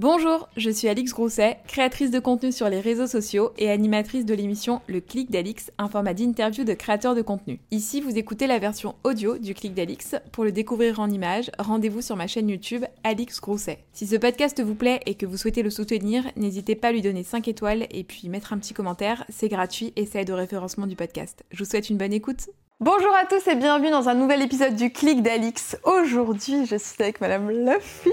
Bonjour, je suis Alix Grousset, créatrice de contenu sur les réseaux sociaux et animatrice de l'émission Le Clic d'Alix, un format d'interview de créateurs de contenu. Ici, vous écoutez la version audio du Clic d'Alix. Pour le découvrir en images, rendez-vous sur ma chaîne YouTube Alix Grousset. Si ce podcast vous plaît et que vous souhaitez le soutenir, n'hésitez pas à lui donner 5 étoiles et puis mettre un petit commentaire, c'est gratuit et ça aide au référencement du podcast. Je vous souhaite une bonne écoute. Bonjour à tous et bienvenue dans un nouvel épisode du Clic d'Alix. Aujourd'hui, je suis avec Madame Luffy.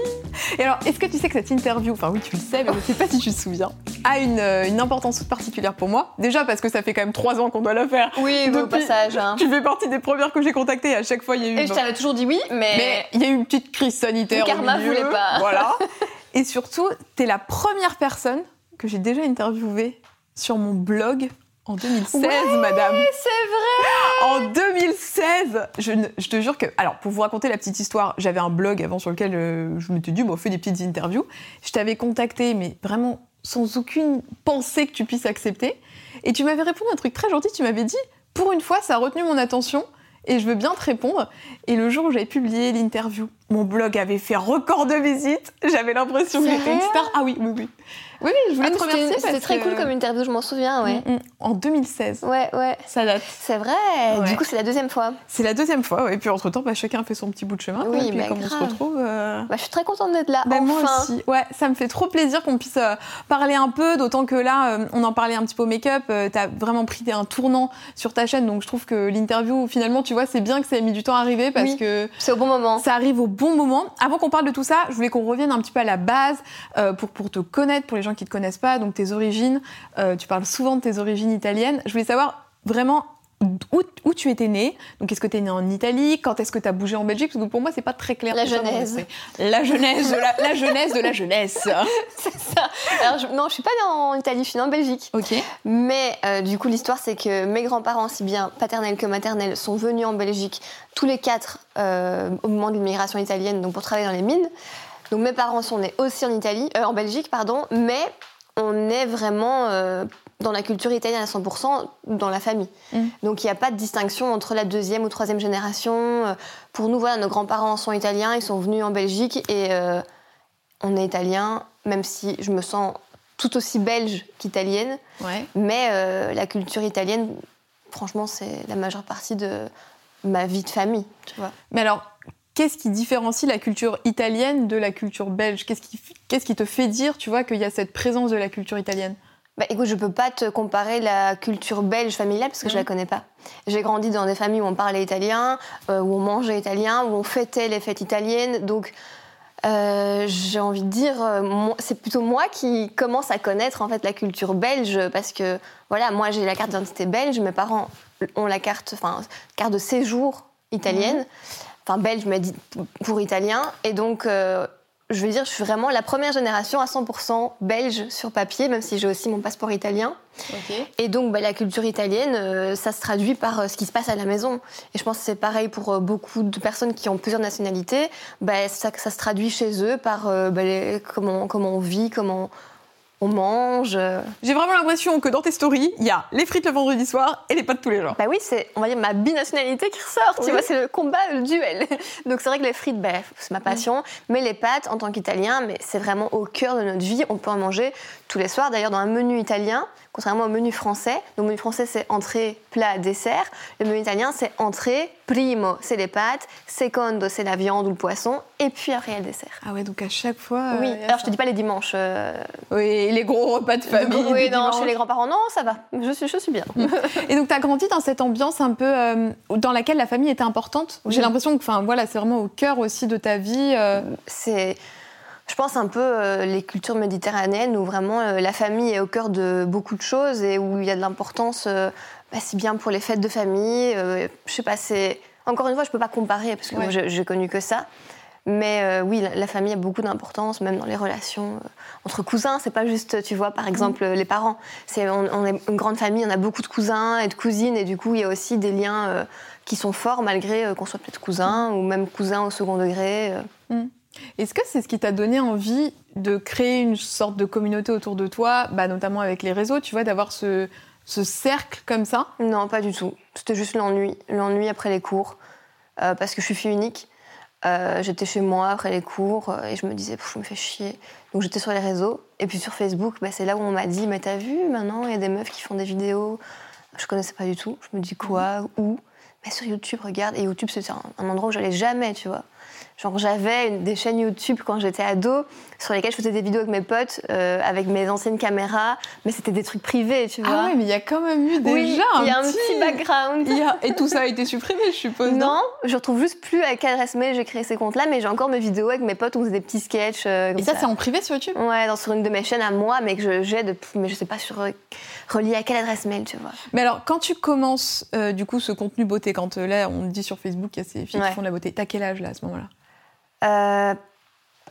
Et alors, est-ce que tu sais que cette interview, enfin oui, tu le sais, mais je ne sais pas si tu te souviens, a une, euh, une importance toute particulière pour moi. Déjà parce que ça fait quand même trois ans qu'on doit la faire. Oui, au passage. Hein. Tu fais partie des premières que j'ai contactées. À chaque fois, il y a eu. Et je t'avais toujours dit oui, mais. Mais il y a eu une petite crise sanitaire. Le karma au milieu. voulait pas. Voilà. Et surtout, t'es la première personne que j'ai déjà interviewée sur mon blog en 2016, madame. C'est vrai En 2016 je, te jure que... Alors, pour vous raconter la petite histoire, j'avais un blog avant sur lequel euh, je m'étais dit, bon, fais des petites interviews. Je t'avais contacté, mais vraiment sans aucune pensée que tu puisses accepter. Et tu m'avais répondu un truc très gentil. Tu m'avais dit, pour une fois, ça a retenu mon attention et je veux bien te répondre. Et le jour où j'avais publié l'interview, mon blog avait fait record de visites. J'avais l'impression que j'étais une star. Ah oui, oui, oui. Oui, je voulais Ah, te remercier C'était très que- cool comme interview, je m'en souviens, ouais. Mm, mm. En 2016. Ouais, ouais. Ça date. C'est vrai. Ouais. Du coup, c'est la deuxième fois. C'est la deuxième fois, ouais. et puis entre-temps, bah, chacun fait son petit bout de chemin. Oui, et puis bah, comme on se retrouve... euh, Bah, je suis très contente d'être là. bah, enfin. Moi aussi, ouais, ça me fait trop plaisir qu'on puisse euh, parler un peu, d'autant que là, euh, on en parlait un petit peu au make-up, euh, t'as vraiment pris un tournant sur ta chaîne, donc je trouve que l'interview, finalement, tu vois, c'est bien que ça ait mis du temps à arriver parce Oui. que C'est au bon moment. ça arrive au bon moment. Avant qu'on parle de tout ça, je voulais qu'on revienne un petit peu à la base pour, pour te connaître, pour les gens qui te connaissent pas, donc tes origines. Euh, tu parles souvent de tes origines italiennes. Je voulais savoir vraiment où, où tu étais née. Donc, est-ce que tu es née en Italie? Quand est-ce que tu as bougé en Belgique? Parce que pour moi, c'est pas très clair. La genèse. La jeunesse de la, la jeunesse de la jeunesse. c'est ça. Alors, je- non, je suis pas née en Italie, je suis née en Belgique. ok. Mais euh, du coup, l'histoire, c'est que mes grands-parents, aussi bien paternels que maternels, sont venus en Belgique tous les quatre euh, au moment de l'immigration italienne, donc pour travailler dans les mines. Donc mes parents sont nés aussi en Italie, euh, en Belgique, pardon, mais on est vraiment euh, dans la culture italienne à 100% dans la famille. Mm. Donc il n'y a pas de distinction entre la deuxième ou troisième génération. Euh, Pour nous, voilà, nos grands-parents sont italiens, ils sont venus en Belgique et euh, on est italien, même si je me sens tout aussi belge qu'italienne. Ouais. Mais euh, la culture italienne, franchement, c'est la majeure partie de ma vie de famille, tu vois. Mais alors, qu'est-ce qui différencie la culture italienne de la culture belge? Qu'est-ce qui, qu'est-ce qui te fait dire, tu vois, qu'il y a cette présence de la culture italienne? Bah, écoute, je peux pas te comparer la culture belge familiale parce que je Mhm. la connais pas. J'ai grandi dans des familles où on parlait italien, euh, où on mangeait italien, où on fêtait les fêtes italiennes. Donc, euh, j'ai envie de dire, euh, c'est plutôt moi qui commence à connaître en fait la culture belge parce que voilà, moi j'ai la carte d'identité belge, mes parents ont la carte, enfin carte de séjour italienne, enfin belge mais pour italien, et donc euh, je veux dire, je suis vraiment la première génération à 100% belge sur papier, même si j'ai aussi mon passeport italien. Et donc, bah, la culture italienne, euh, ça se traduit par euh, ce qui se passe à la maison. Et je pense que c'est pareil pour euh, beaucoup de personnes qui ont plusieurs nationalités. Bah, ça, ça se traduit chez eux par bah, les- comment, comment on vit, comment on mange. euh. J'ai vraiment l'impression que dans tes stories, il y a les frites le vendredi soir et les pâtes tous les jours. Bah oui, c'est, on va dire, ma binationalité qui ressort. Oui. Tu vois, c'est le combat, le duel. Donc c'est vrai que les frites, bah, c'est ma passion. Mais les pâtes, en tant qu'Italien, mais c'est vraiment au cœur de notre vie. On peut en manger tous les soirs. D'ailleurs, dans un menu italien, contrairement au menu français, le menu français, c'est entrée, plat, dessert. Le menu italien, c'est entrée, primo, c'est les pâtes. Secondo, c'est la viande ou le poisson. Et puis après, il y a le dessert. Ah ouais, donc à chaque fois. oui, euh, a alors je ça. te dis pas les dimanches. euh, Oui, les gros repas de famille. oui, non, chez les grands-parents, non, ça va. Je suis, je suis bien. Et donc, tu as grandi dans cette ambiance un peu euh, dans laquelle la famille était importante? Oui. J'ai l'impression que voilà, c'est vraiment au cœur aussi de ta vie. euh. c'est je pense un peu euh, les cultures méditerranéennes où vraiment euh, la famille est au cœur de beaucoup de choses et où il y a de l'importance euh, bah, si bien pour les fêtes de famille euh, je sais pas c'est encore une fois je peux pas comparer parce que Ouais. moi j'ai connu que ça. Mais euh, oui la, la famille a beaucoup d'importance même dans les relations entre cousins. C'est pas juste tu vois par exemple les parents. C'est on, on est une grande famille on a beaucoup de cousins et de cousines et du coup il y a aussi des liens qui sont forts malgré qu'on soit peut-être cousins ou même cousins au second degré euh. Est-ce que c'est ce qui t'a donné envie de créer une sorte de communauté autour de toi, bah, notamment avec les réseaux, tu vois, d'avoir ce, ce cercle comme ça? Non, pas du tout. C'était juste l'ennui. L'ennui après les cours. Euh, parce que je suis fille unique. Euh, j'étais chez moi après les cours euh, et je me disais, je me fais chier. Donc j'étais sur les réseaux. Et puis sur Facebook, bah, c'est là où on m'a dit, mais t'as vu, maintenant, il y a des meufs qui font des vidéos. Je connaissais pas du tout. Je me dis, quoi? Où? Mais sur YouTube, regarde. Et YouTube, c'est un, un endroit où j'allais jamais, tu vois. Genre, j'avais des chaînes YouTube quand j'étais ado sur lesquelles je faisais des vidéos avec mes potes, euh, avec mes anciennes caméras, mais c'était des trucs privés, tu vois. Ah ouais, mais il y a quand même eu déjà oui, il y a un petit background. A- Et tout ça a été supprimé, je suppose. Non, je retrouve juste plus à quelle adresse mail j'ai créé ces comptes-là, mais j'ai encore mes vidéos avec mes potes où on faisait des petits sketchs. euh, comme Et ça, c'est en privé sur YouTube Ouais, dans, sur une de mes chaînes à moi, mais que je- j'ai, de- mais je sais pas sur euh, relié à quelle adresse mail, tu vois. Mais alors, quand tu commences euh, du coup ce contenu beauté, quand là on dit sur Facebook qu'il y a ces filles Ouais. qui font de la beauté, t'as quel âge là à ce moment-là? Euh,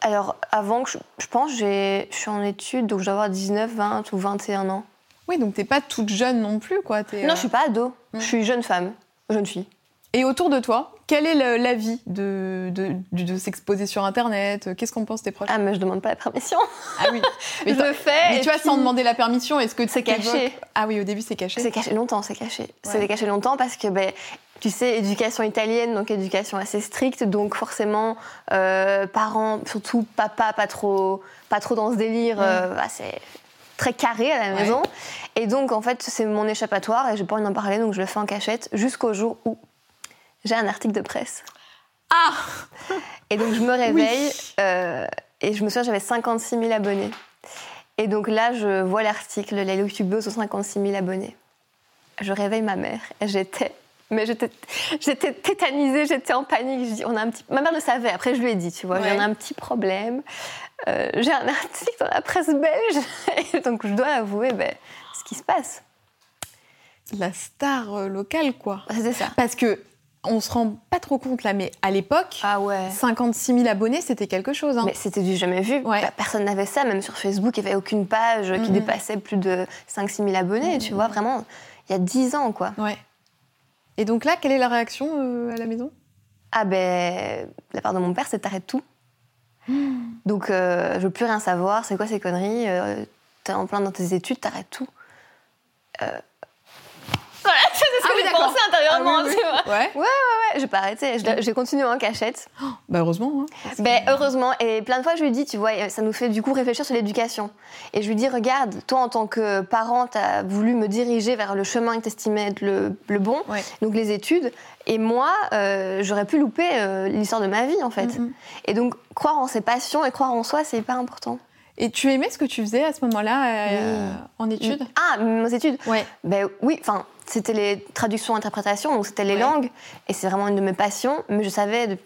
alors, avant que je, je pense, je suis en études, donc je dois avoir 19, 20 ou 21 ans. Oui, donc t'es pas toute jeune non plus, quoi. Non, euh, je suis pas ado. Mm. Je suis jeune femme, jeune fille. Et autour de toi, quel est l'avis de, de, de, de s'exposer sur Internet? Qu'est-ce qu'en pensent tes proches? Ah, mais je demande pas la permission. Ah oui. Mais, je le fais. mais tu vois, puis- sans demander la permission, est-ce que C'est caché. Ah oui, au début c'est caché. C'est caché longtemps, c'est caché. C'est Ouais. caché longtemps parce que, ben, tu sais, éducation italienne, donc éducation assez stricte, donc forcément, euh, parents, surtout papa, pas trop, pas trop dans ce délire, euh, bah, c'est très carré à la Ouais. maison. Et donc, en fait, c'est mon échappatoire et j'ai pas envie d'en parler, donc je le fais en cachette jusqu'au jour où j'ai un article de presse. Ah Et donc, je me réveille euh, et je me souviens, j'avais 56 000 abonnés. Et donc là, je vois l'article, les youtubeuses aux 56 000 abonnés. Je réveille ma mère et j'étais. Mais j'étais, tétanisée, j'étais en panique. Je dis, on a un petit... Ma mère le savait, après je lui ai dit, tu vois, Ouais. j'ai un petit problème. Euh, j'ai un article dans la presse belge. Donc je dois avouer ben, ce qui se passe. La star euh, locale, quoi. C'était ça. Parce que on se rend pas trop compte là, mais à l'époque, Ah ouais. 56 000 abonnés, c'était quelque chose. hein. Mais c'était du jamais vu. Ouais. Bah, Personne n'avait ça, même sur Facebook, il n'y avait aucune page qui dépassait plus de 5-6 000 abonnés, tu vois, vraiment, il y a 10 ans, quoi. Ouais. Et donc là, quelle est la réaction euh, à la maison? Ah ben, la part de mon père, c'est t'arrêtes tout. Donc, euh, je veux plus rien savoir, c'est quoi ces conneries? Euh, T'es en plein dans tes études, t'arrêtes tout. Voilà, c'est ce Ah que oui, j'ai pensé intérieurement, Ah oui, tu vois. Ouais. Ouais, j'ai pas arrêté, je- j'ai continué en cachette. Bah heureusement. hein. Ben, heureusement, et plein de fois je lui dis, tu vois, ça nous fait du coup réfléchir sur l'éducation. Et je lui dis, regarde, toi en tant que parent, t'as voulu me diriger vers le chemin que t'estimais être le, le bon, Ouais. donc les études, et moi, euh, j'aurais pu louper euh, l'histoire de ma vie en fait. Et donc, croire en ses passions et croire en soi, c'est hyper important. Et tu aimais ce que tu faisais à ce moment-là euh, Oui. en études? Ah, mes études? Ouais. Ben oui, enfin, c'était les traductions, interprétations, donc c'était les Ouais. langues, et c'est vraiment une de mes passions, mais je savais de-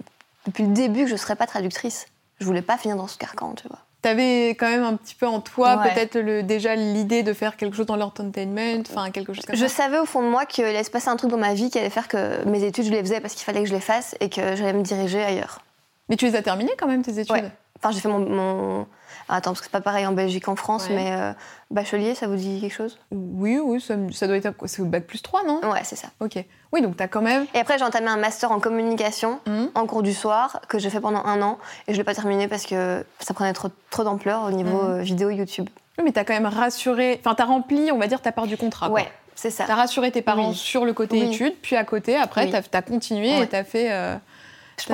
depuis le début que je ne serais pas traductrice. Je voulais pas finir dans ce carcan, tu vois. T'avais quand même un petit peu en toi Ouais. peut-être le, déjà l'idée de faire quelque chose dans l'entertainment, enfin quelque chose comme Je ça. savais au fond de moi qu'il allait se passer un truc dans ma vie qui allait faire que mes études, je les faisais parce qu'il fallait que je les fasse et que j'allais me diriger ailleurs. Mais tu les as terminées quand même tes études? Ouais. Enfin, j'ai fait mon. mon- Ah, Attends, parce que c'est pas pareil en Belgique qu'en France, Ouais. mais euh, bachelier, ça vous dit quelque chose? Oui, oui, ça, doit être C'est bac plus 3, non? Ouais, c'est ça. Ok. Oui, donc t'as quand même. Et après, j'ai entamé un master en communication Mhm. en cours du soir que j'ai fait pendant un an et je l'ai pas terminé parce que ça prenait trop, trop d'ampleur au niveau Mhm. euh, vidéo YouTube. Oui, mais t'as quand même rassuré. Enfin, t'as rempli, on va dire, ta part du contrat. quoi. ouais, c'est ça. T'as rassuré tes parents Oui. sur le côté Oui. études, puis à côté, après, Oui. t'as as continué Ouais. et t'as fait. euh, Je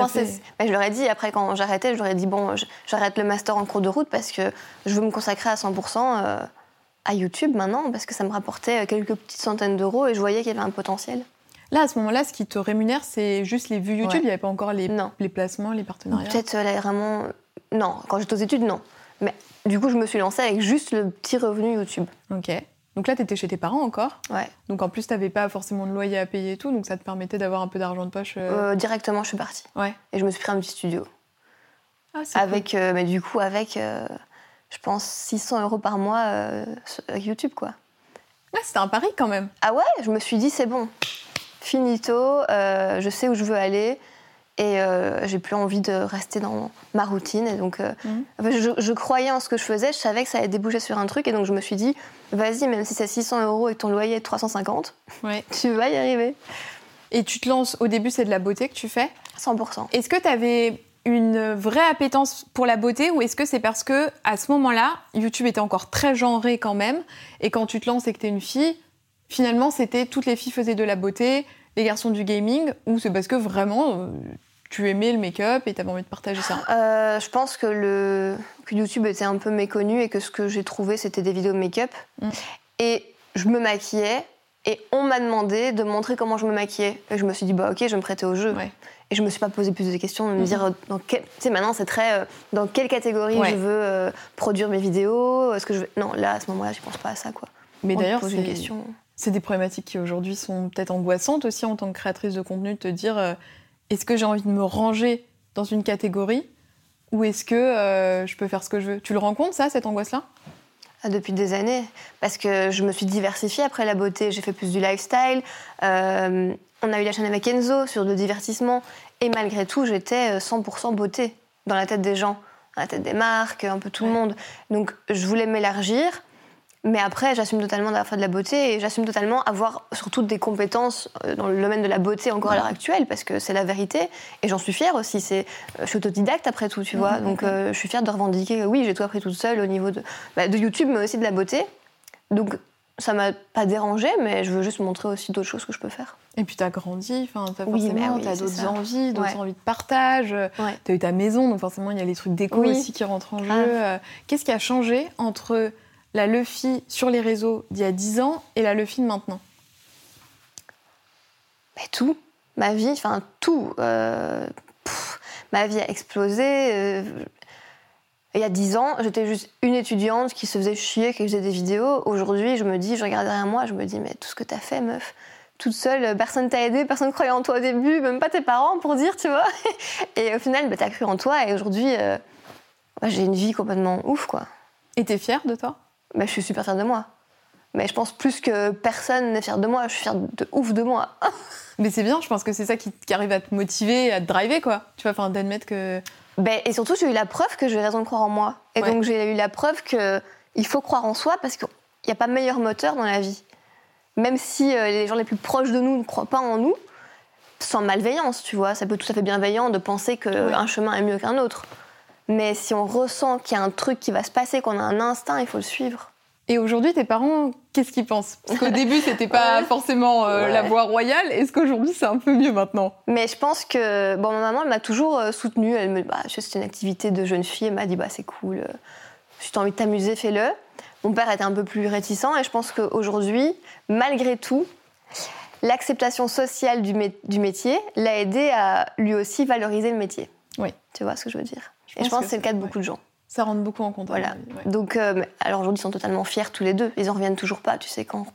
mais je leur ai dit après quand j'arrêtais, je leur ai dit bon, j'arrête le master en cours de route parce que je veux me consacrer à 100% euh, à YouTube maintenant parce que ça me rapportait euh, quelques petites centaines d'euros et je voyais qu'il y avait un potentiel. Là, à ce moment-là, ce qui te rémunère, c'est juste les vues YouTube. Ouais. Il n'y avait pas encore les, Non. les placements, les partenariats? Peut-être euh, là, vraiment non, quand j'étais aux études non. Mais du coup, je me suis lancée avec juste le petit revenu YouTube. Ok. Donc là, t'étais chez tes parents encore. Ouais. Donc en plus, t'avais pas forcément de loyer à payer et tout. Donc ça te permettait d'avoir un peu d'argent de poche. euh, Euh, directement, je suis partie Ouais. et je me suis pris un petit studio Ah, cool. avec, euh, mais du coup avec, je pense 600 euros par mois avec YouTube quoi. Ouais, c'était un pari quand même. Ah ouais, je me suis dit c'est bon, finito, je sais où je veux aller et euh, j'ai plus envie de rester dans ma routine. Et donc, euh, Mhm. je, je croyais en ce que je faisais, je savais que ça allait déboucher sur un truc et donc je me suis dit vas-y, même si c'est 600 euros et que ton loyer est 350, Ouais. tu vas y arriver. Et tu te lances, au début, c'est de la beauté que tu fais. 100%. Est-ce que tu avais une vraie appétence pour la beauté ou est-ce que c'est parce que à ce moment-là, YouTube était encore très genré quand même et quand tu te lances et que tu es une fille, finalement, c'était toutes les filles faisaient de la beauté, les garçons du gaming ou c'est parce que vraiment euh, tu aimais le make-up et tu avais envie de partager ça euh, Je pense que, le, YouTube était un peu méconnu et que ce que j'ai trouvé, c'était des vidéos make-up. Mm. Et je me maquillais et on m'a demandé de montrer comment je me maquillais. Et je me suis dit, bah ok, je vais me prêter au jeu. Et je me suis pas posé plus de questions, de me mm-hmm. dire, dans tu sais, maintenant c'est très, euh, dans quelle catégorie je veux euh, produire mes vidéos, est-ce que je veux... Non, là, à ce moment-là, je pense pas à ça, quoi. Mais d'ailleurs, c'est... Question... C'est des problématiques qui aujourd'hui sont peut-être angoissantes aussi en tant que créatrice de contenu, de te dire est-ce que j'ai envie de me ranger dans une catégorie ou est-ce que euh, je peux faire ce que je veux? Tu le rends compte, ça, cette angoisse-là? Ah, Depuis des années. Parce que je me suis diversifiée après la beauté. J'ai fait plus du lifestyle. Euh, on a eu la chaîne avec Enzo sur le divertissement. Et malgré tout, j'étais 100% euh, beauté dans la tête des gens, dans la tête des marques, un peu tout le monde. Donc je voulais m'élargir. Mais après, j'assume totalement d'avoir fait de la beauté et j'assume totalement avoir surtout des compétences euh, dans le domaine de la beauté encore à l'heure actuelle parce que c'est la vérité et j'en suis fière aussi. C'est, euh, je suis autodidacte après tout, tu vois. Donc euh, je suis fière de revendiquer, oui, j'ai tout appris toute seule au niveau de, bah, de YouTube mais aussi de la beauté. Donc ça m'a pas dérangé, mais je veux juste montrer aussi d'autres choses que je peux faire. Et puis tu as grandi, enfin, tu as oui, d'autres envies, d'autres envies de partage. Tu as eu ta maison, donc forcément il y a les trucs déco aussi qui rentrent en jeu. Qu'est-ce qui a changé entre la Luffy sur les réseaux d'il y a 10 ans et la Luffy de maintenant Mais Tout. Ma vie, enfin tout. Euh, ma vie a explosé. Euh, il y a 10 ans, j'étais juste une étudiante qui se faisait chier, qui faisait des vidéos. Aujourd'hui, je me dis, je regarde derrière moi, je me dis, mais tout ce que t'as fait, meuf, toute seule, personne t'a aidé, personne croyait en toi au début, même pas tes parents pour dire, tu vois. Et au final, bah, t'as cru en toi et aujourd'hui, euh, bah, j'ai une vie complètement ouf, quoi. Et t'es fière de toi? Mais je suis super fière de moi. Mais je pense plus que personne n'est fier de moi. Je suis fière de ouf de moi. Mais c'est bien, je pense que c'est ça qui, arrive à te motiver, à te driver, quoi. Tu vois, enfin, d'admettre que. Ben, et surtout, j'ai eu la preuve que j'ai raison de croire en moi. Et donc, j'ai eu la preuve qu'il faut croire en soi parce qu'il n'y a pas meilleur moteur dans la vie. Même si euh, les gens les plus proches de nous ne croient pas en nous, sans malveillance, tu vois. Ça peut être tout à fait bienveillant de penser qu'un chemin est mieux qu'un autre. Mais si on ressent qu'il y a un truc qui va se passer, qu'on a un instinct, il faut le suivre. Et aujourd'hui, tes parents, qu'est-ce qu'ils pensent? Parce qu'au début, c'était pas forcément euh, la voie royale. Est-ce qu'aujourd'hui, c'est un peu mieux maintenant? Mais je pense que bon, ma maman, elle m'a toujours euh, soutenue. Elle me, bah, c'est une activité de jeune fille. Elle m'a dit, bah, c'est cool. Euh, si tu as envie de t'amuser, fais-le. Mon père était un peu plus réticent, et je pense qu'aujourd'hui, malgré tout, l'acceptation sociale du, du métier l'a aidé à lui aussi valoriser le métier. Oui. Tu vois ce que je veux dire? Et je pense que c'est le cas de beaucoup de gens. Ça rentre beaucoup en compte. Voilà. Donc, euh, alors aujourd'hui, ils sont totalement fiers tous les deux. Ils en reviennent toujours pas. Tu sais, quand,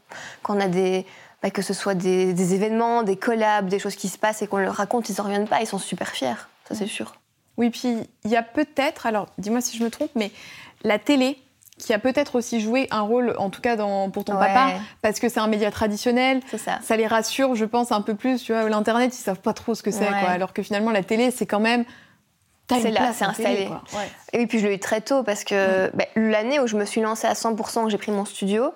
quand on a des. Bah, que ce soit des, événements, des collabs, des choses qui se passent et qu'on leur raconte, ils en reviennent pas. Ils sont super fiers. Ça, c'est sûr. Oui, puis il y a peut-être, alors dis-moi si je me trompe, mais la télé qui a peut-être aussi joué un rôle, en tout cas dans, pour ton papa, parce que c'est un média traditionnel. Ça. ça. les rassure, je pense, un peu plus. Tu vois, l'internet, ils savent pas trop ce que c'est, quoi. Alors que finalement, la télé, c'est quand même c'est là, c'est installé. Et puis je l'ai eu très tôt parce que bah, l'année où je me suis lancée à 100%, j'ai pris mon studio,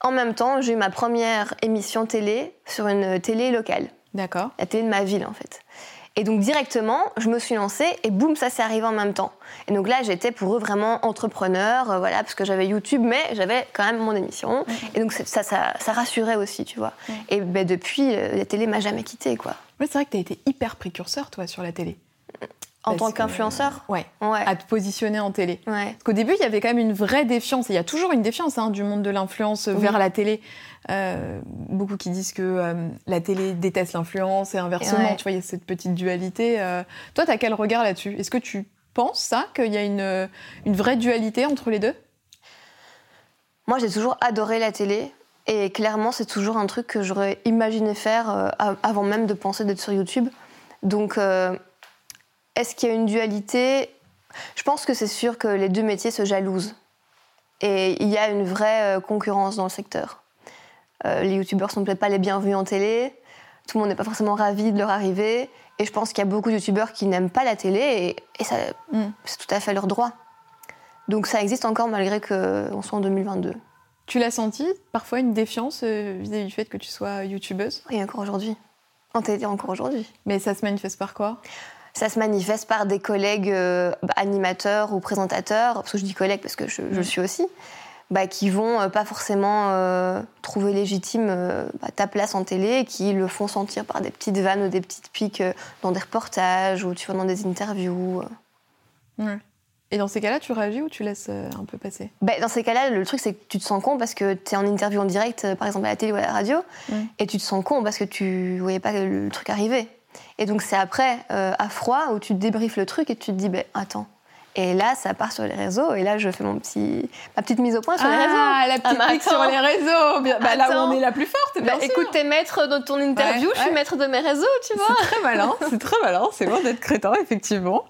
en même temps, j'ai eu ma première émission télé sur une télé locale. D'accord. La télé de ma ville, en fait. Et donc directement, je me suis lancée et boum, ça s'est arrivé en même temps. Et donc là, j'étais pour eux vraiment entrepreneur, euh, voilà, parce que j'avais YouTube, mais j'avais quand même mon émission. Et donc ça, ça, ça, rassurait aussi, tu vois. Et ben, depuis, euh, la télé m'a jamais quittée, quoi. Oui, c'est vrai que tu as été hyper précurseur, toi, sur la télé. En tant qu'influenceur ouais, À te positionner en télé. Parce qu'au début, il y avait quand même une vraie défiance. il y a toujours une défiance hein, du monde de l'influence vers la télé. Euh, beaucoup qui disent que euh, la télé déteste l'influence et inversement. Tu vois, il y a cette petite dualité. Euh. Toi, tu as quel regard là-dessus? Est-ce que tu penses ça, qu'il y a une, une vraie dualité entre les deux? Moi, j'ai toujours adoré la télé. Et clairement, c'est toujours un truc que j'aurais imaginé faire avant même de penser d'être sur YouTube. Donc est-ce qu'il y a une dualité? Je pense que c'est sûr que les deux métiers se jalousent. Et il y a une vraie euh, concurrence dans le secteur. Euh, les youtubeurs sont peut-être pas les bienvenus en télé. Tout le monde n'est pas forcément ravi de leur arrivée. Et je pense qu'il y a beaucoup de youtubeurs qui n'aiment pas la télé et, mm. c'est tout à fait leur droit. Donc ça existe encore malgré qu'on soit en 2022. Tu l'as senti parfois une défiance euh, vis-à-vis du fait que tu sois youtubeuse? Oui, encore aujourd'hui. En télé, encore aujourd'hui. Mais ça se manifeste par quoi? Ça se manifeste par des collègues euh, bah, animateurs ou présentateurs, parce que je dis collègues parce que je, le suis aussi. bah, qui vont euh, pas forcément euh, trouver légitime bah, ta place en télé. Et qui le font sentir par des petites vannes ou des petites piques dans des reportages ou tu vois dans des interviews. Et dans ces cas-là, tu réagis ou tu laisses un peu passer? Bah, Dans ces cas-là, le truc, c'est que tu te sens con parce que tu es en interview en direct, par exemple à la télé ou à la radio, et tu te sens con parce que tu voyais pas le truc arriver. Et donc, c'est après, à froid, où tu débriefes le truc et tu te dis, ben attends, et là, ça part sur les réseaux. Et là, je fais mon petit, ma petite mise au point sur les réseaux. Ah, la petite ah, sur les réseaux. Bah, là où on est la plus forte, bien bah, Écoute, t'es maître de ton interview, je suis maître de mes réseaux, tu vois. C'est très malin, c'est très malin. C'est bon d'être crétin, effectivement.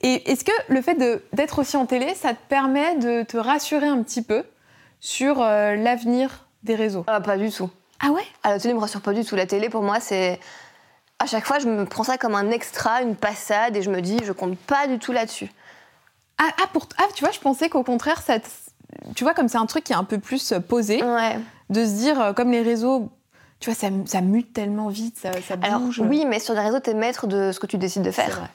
Et est-ce que le fait d'être aussi en télé, ça te permet de te rassurer un petit peu sur euh, l'avenir des réseaux? Ah, Pas du tout. Ah ouais? Ah, La télé me rassure pas du tout. La télé, pour moi, c'est... À chaque fois, je me prends ça comme un extra, une passade, et je me dis, je compte pas du tout là-dessus. Ah, ah, pour... ah, tu vois, je pensais qu'au contraire, ça tu vois, comme c'est un truc qui est un peu plus euh, posé, de se dire, euh, comme les réseaux, tu vois, ça, ça mute tellement vite, ça, ça bouge. oui, mais sur les réseaux, tu es maître de ce que tu décides de faire.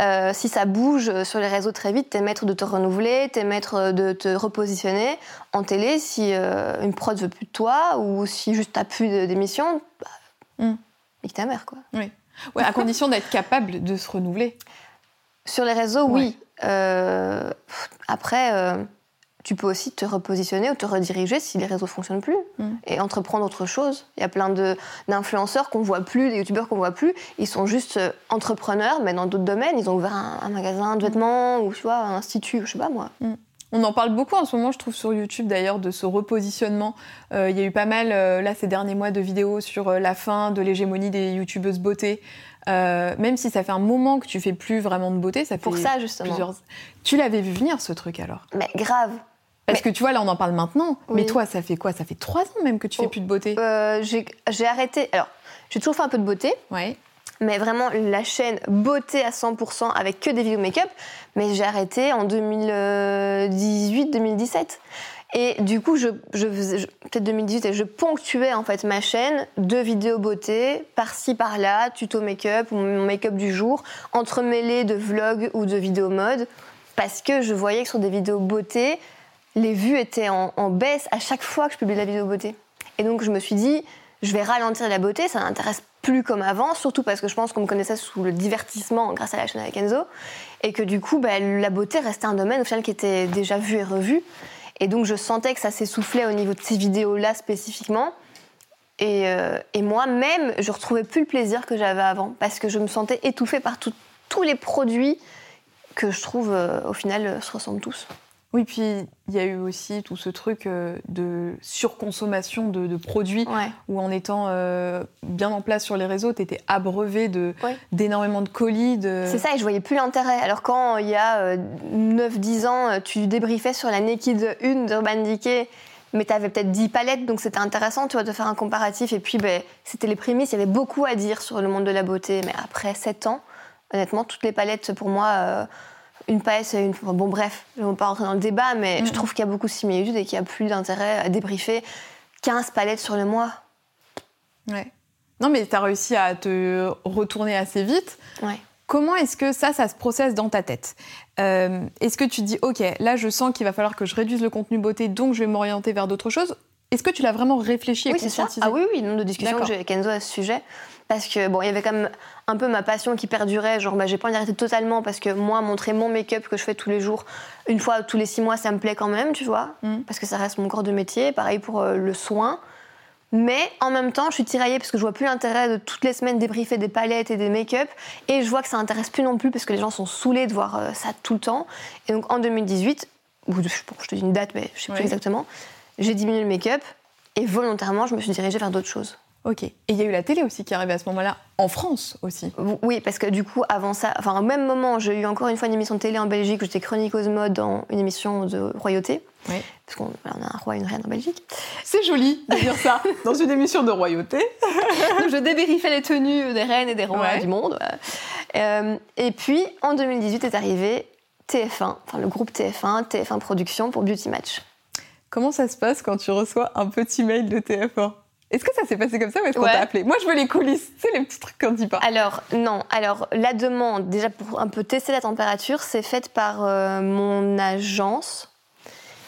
Euh, si ça bouge sur les réseaux très vite, tu es maître de te renouveler, tu es maître de te repositionner. En télé, si une prod veut plus de toi ou si juste t'as plus d'émissions, bah, mm. Ta mère, quoi. Oui. Ouais, à condition d'être capable de se renouveler. Sur les réseaux, oui. Euh, après, euh, tu peux aussi te repositionner ou te rediriger si les réseaux fonctionnent plus mm. et entreprendre autre chose. Il y a plein d'influenceurs qu'on voit plus, des youtubeurs qu'on voit plus. Ils sont juste euh, entrepreneurs, mais dans d'autres domaines. Ils ont ouvert un, magasin de vêtements ou tu vois, un institut, je sais pas moi. Mm. On en parle beaucoup en ce moment, je trouve, sur YouTube d'ailleurs, de ce repositionnement. Il y a eu pas mal, là, ces derniers mois, de vidéos sur la fin de l'hégémonie des youtubeuses beauté, euh, même si ça fait un moment que tu fais plus vraiment de beauté, ça fait pour ça justement. Plusieurs... Tu l'avais vu venir ce truc alors? Mais grave. Parce que tu vois, là on en parle maintenant, mais toi ça fait quoi? Ça fait trois ans même que tu fais oh, plus de beauté euh, J'ai arrêté. Alors, j'ai toujours fait un peu de beauté. Ouais. Mais vraiment la chaîne beauté à 100% avec que des vidéos make-up. Mais j'ai arrêté en 2018-2017. Et du coup, je, peut-être 2018, je ponctuais en fait ma chaîne de vidéos beauté, par-ci par-là, tuto make-up ou mon make-up du jour, entremêlé de vlogs ou de vidéos mode, parce que je voyais que sur des vidéos beauté, les vues étaient en, baisse à chaque fois que je publie la vidéo beauté. Et donc je me suis dit, je vais ralentir la beauté, ça n'intéresse plus comme avant, surtout parce que je pense qu'on me connaissait sous le divertissement grâce à la chaîne avec Enzo, et que du coup, bah, la beauté restait un domaine au final qui était déjà vu et revu. Et donc je sentais que ça s'essoufflait au niveau de ces vidéos-là spécifiquement. Et, euh, moi-même, je retrouvais plus le plaisir que j'avais avant parce que je me sentais étouffée par tous les produits que je trouve euh, au final euh, se ressemblent tous. Oui, puis il y a eu aussi tout ce truc euh, de surconsommation de, produits, où en étant euh, bien en place sur les réseaux, tu étais abreuvé d'énormément de, colis. C'est ça, et je voyais plus l'intérêt. Alors quand il y a 9-10 euh, ans, tu débriefais sur la Naked 1 d'Urban Decay, mais tu avais peut-être 10 palettes, donc c'était intéressant tu vois, de faire un comparatif. Et puis ben, c'était les prémices, il y avait beaucoup à dire sur le monde de la beauté. Mais après 7 ans, honnêtement, toutes les palettes, pour moi une palette, une. Bon, bref, je ne vais pas rentrer dans le débat, mais je trouve qu'il y a beaucoup de similitudes et qu'il n'y a plus d'intérêt à débriefer 15 palettes sur le mois. Ouais. Non, mais tu as réussi à te retourner assez vite. Ouais. Comment est-ce que ça, ça se processe dans ta tête euh, Est-ce que tu dis, OK, là, je sens qu'il va falloir que je réduise le contenu beauté, donc je vais m'orienter vers d'autres choses Est-ce que tu l'as vraiment réfléchi et oui, conscientisé Ah oui, oui, nombre de discussions que j'ai avec Enzo à ce sujet parce que bon, il y avait quand même un peu ma passion qui perdurait. Genre, bah, j'ai pas envie d'arrêter totalement parce que moi, montrer mon make-up que je fais tous les jours, une fois tous les six mois, ça me plaît quand même, tu vois, mm. parce que ça reste mon corps de métier. Pareil pour euh, le soin. Mais en même temps, je suis tiraillée parce que je vois plus l'intérêt de toutes les semaines débriefer des palettes et des make-up. Et je vois que ça intéresse plus non plus parce que les gens sont saoulés de voir euh, ça tout le temps. Et donc en 2018, ou je te dis une date, mais je sais plus exactement, j'ai diminué le make-up et volontairement, je me suis dirigée vers d'autres choses. Ok. Et il y a eu la télé aussi qui arrivait à ce moment-là, en France aussi. Oui, parce que du coup, avant ça, enfin, au même moment, j'ai eu encore une fois une émission de télé en Belgique où j'étais chroniqueuse mode dans une émission de royauté. Oui. Parce qu'on a un roi et une reine en Belgique. C'est joli de dire ça dans une émission de royauté. je dévérifiais les tenues des reines et des rois du monde. Euh, et puis, en 2018 est arrivé TF1, enfin le groupe TF1, TF1 Production pour Beauty Match. Comment ça se passe quand tu reçois un petit mail de TF1 est-ce que ça s'est passé comme ça ou est-ce qu'on t'a appelé? Moi, je veux les coulisses, c'est les petits trucs qu'on dit pas. Alors, non. Alors, la demande, déjà pour un peu tester la température, c'est faite par euh, mon agence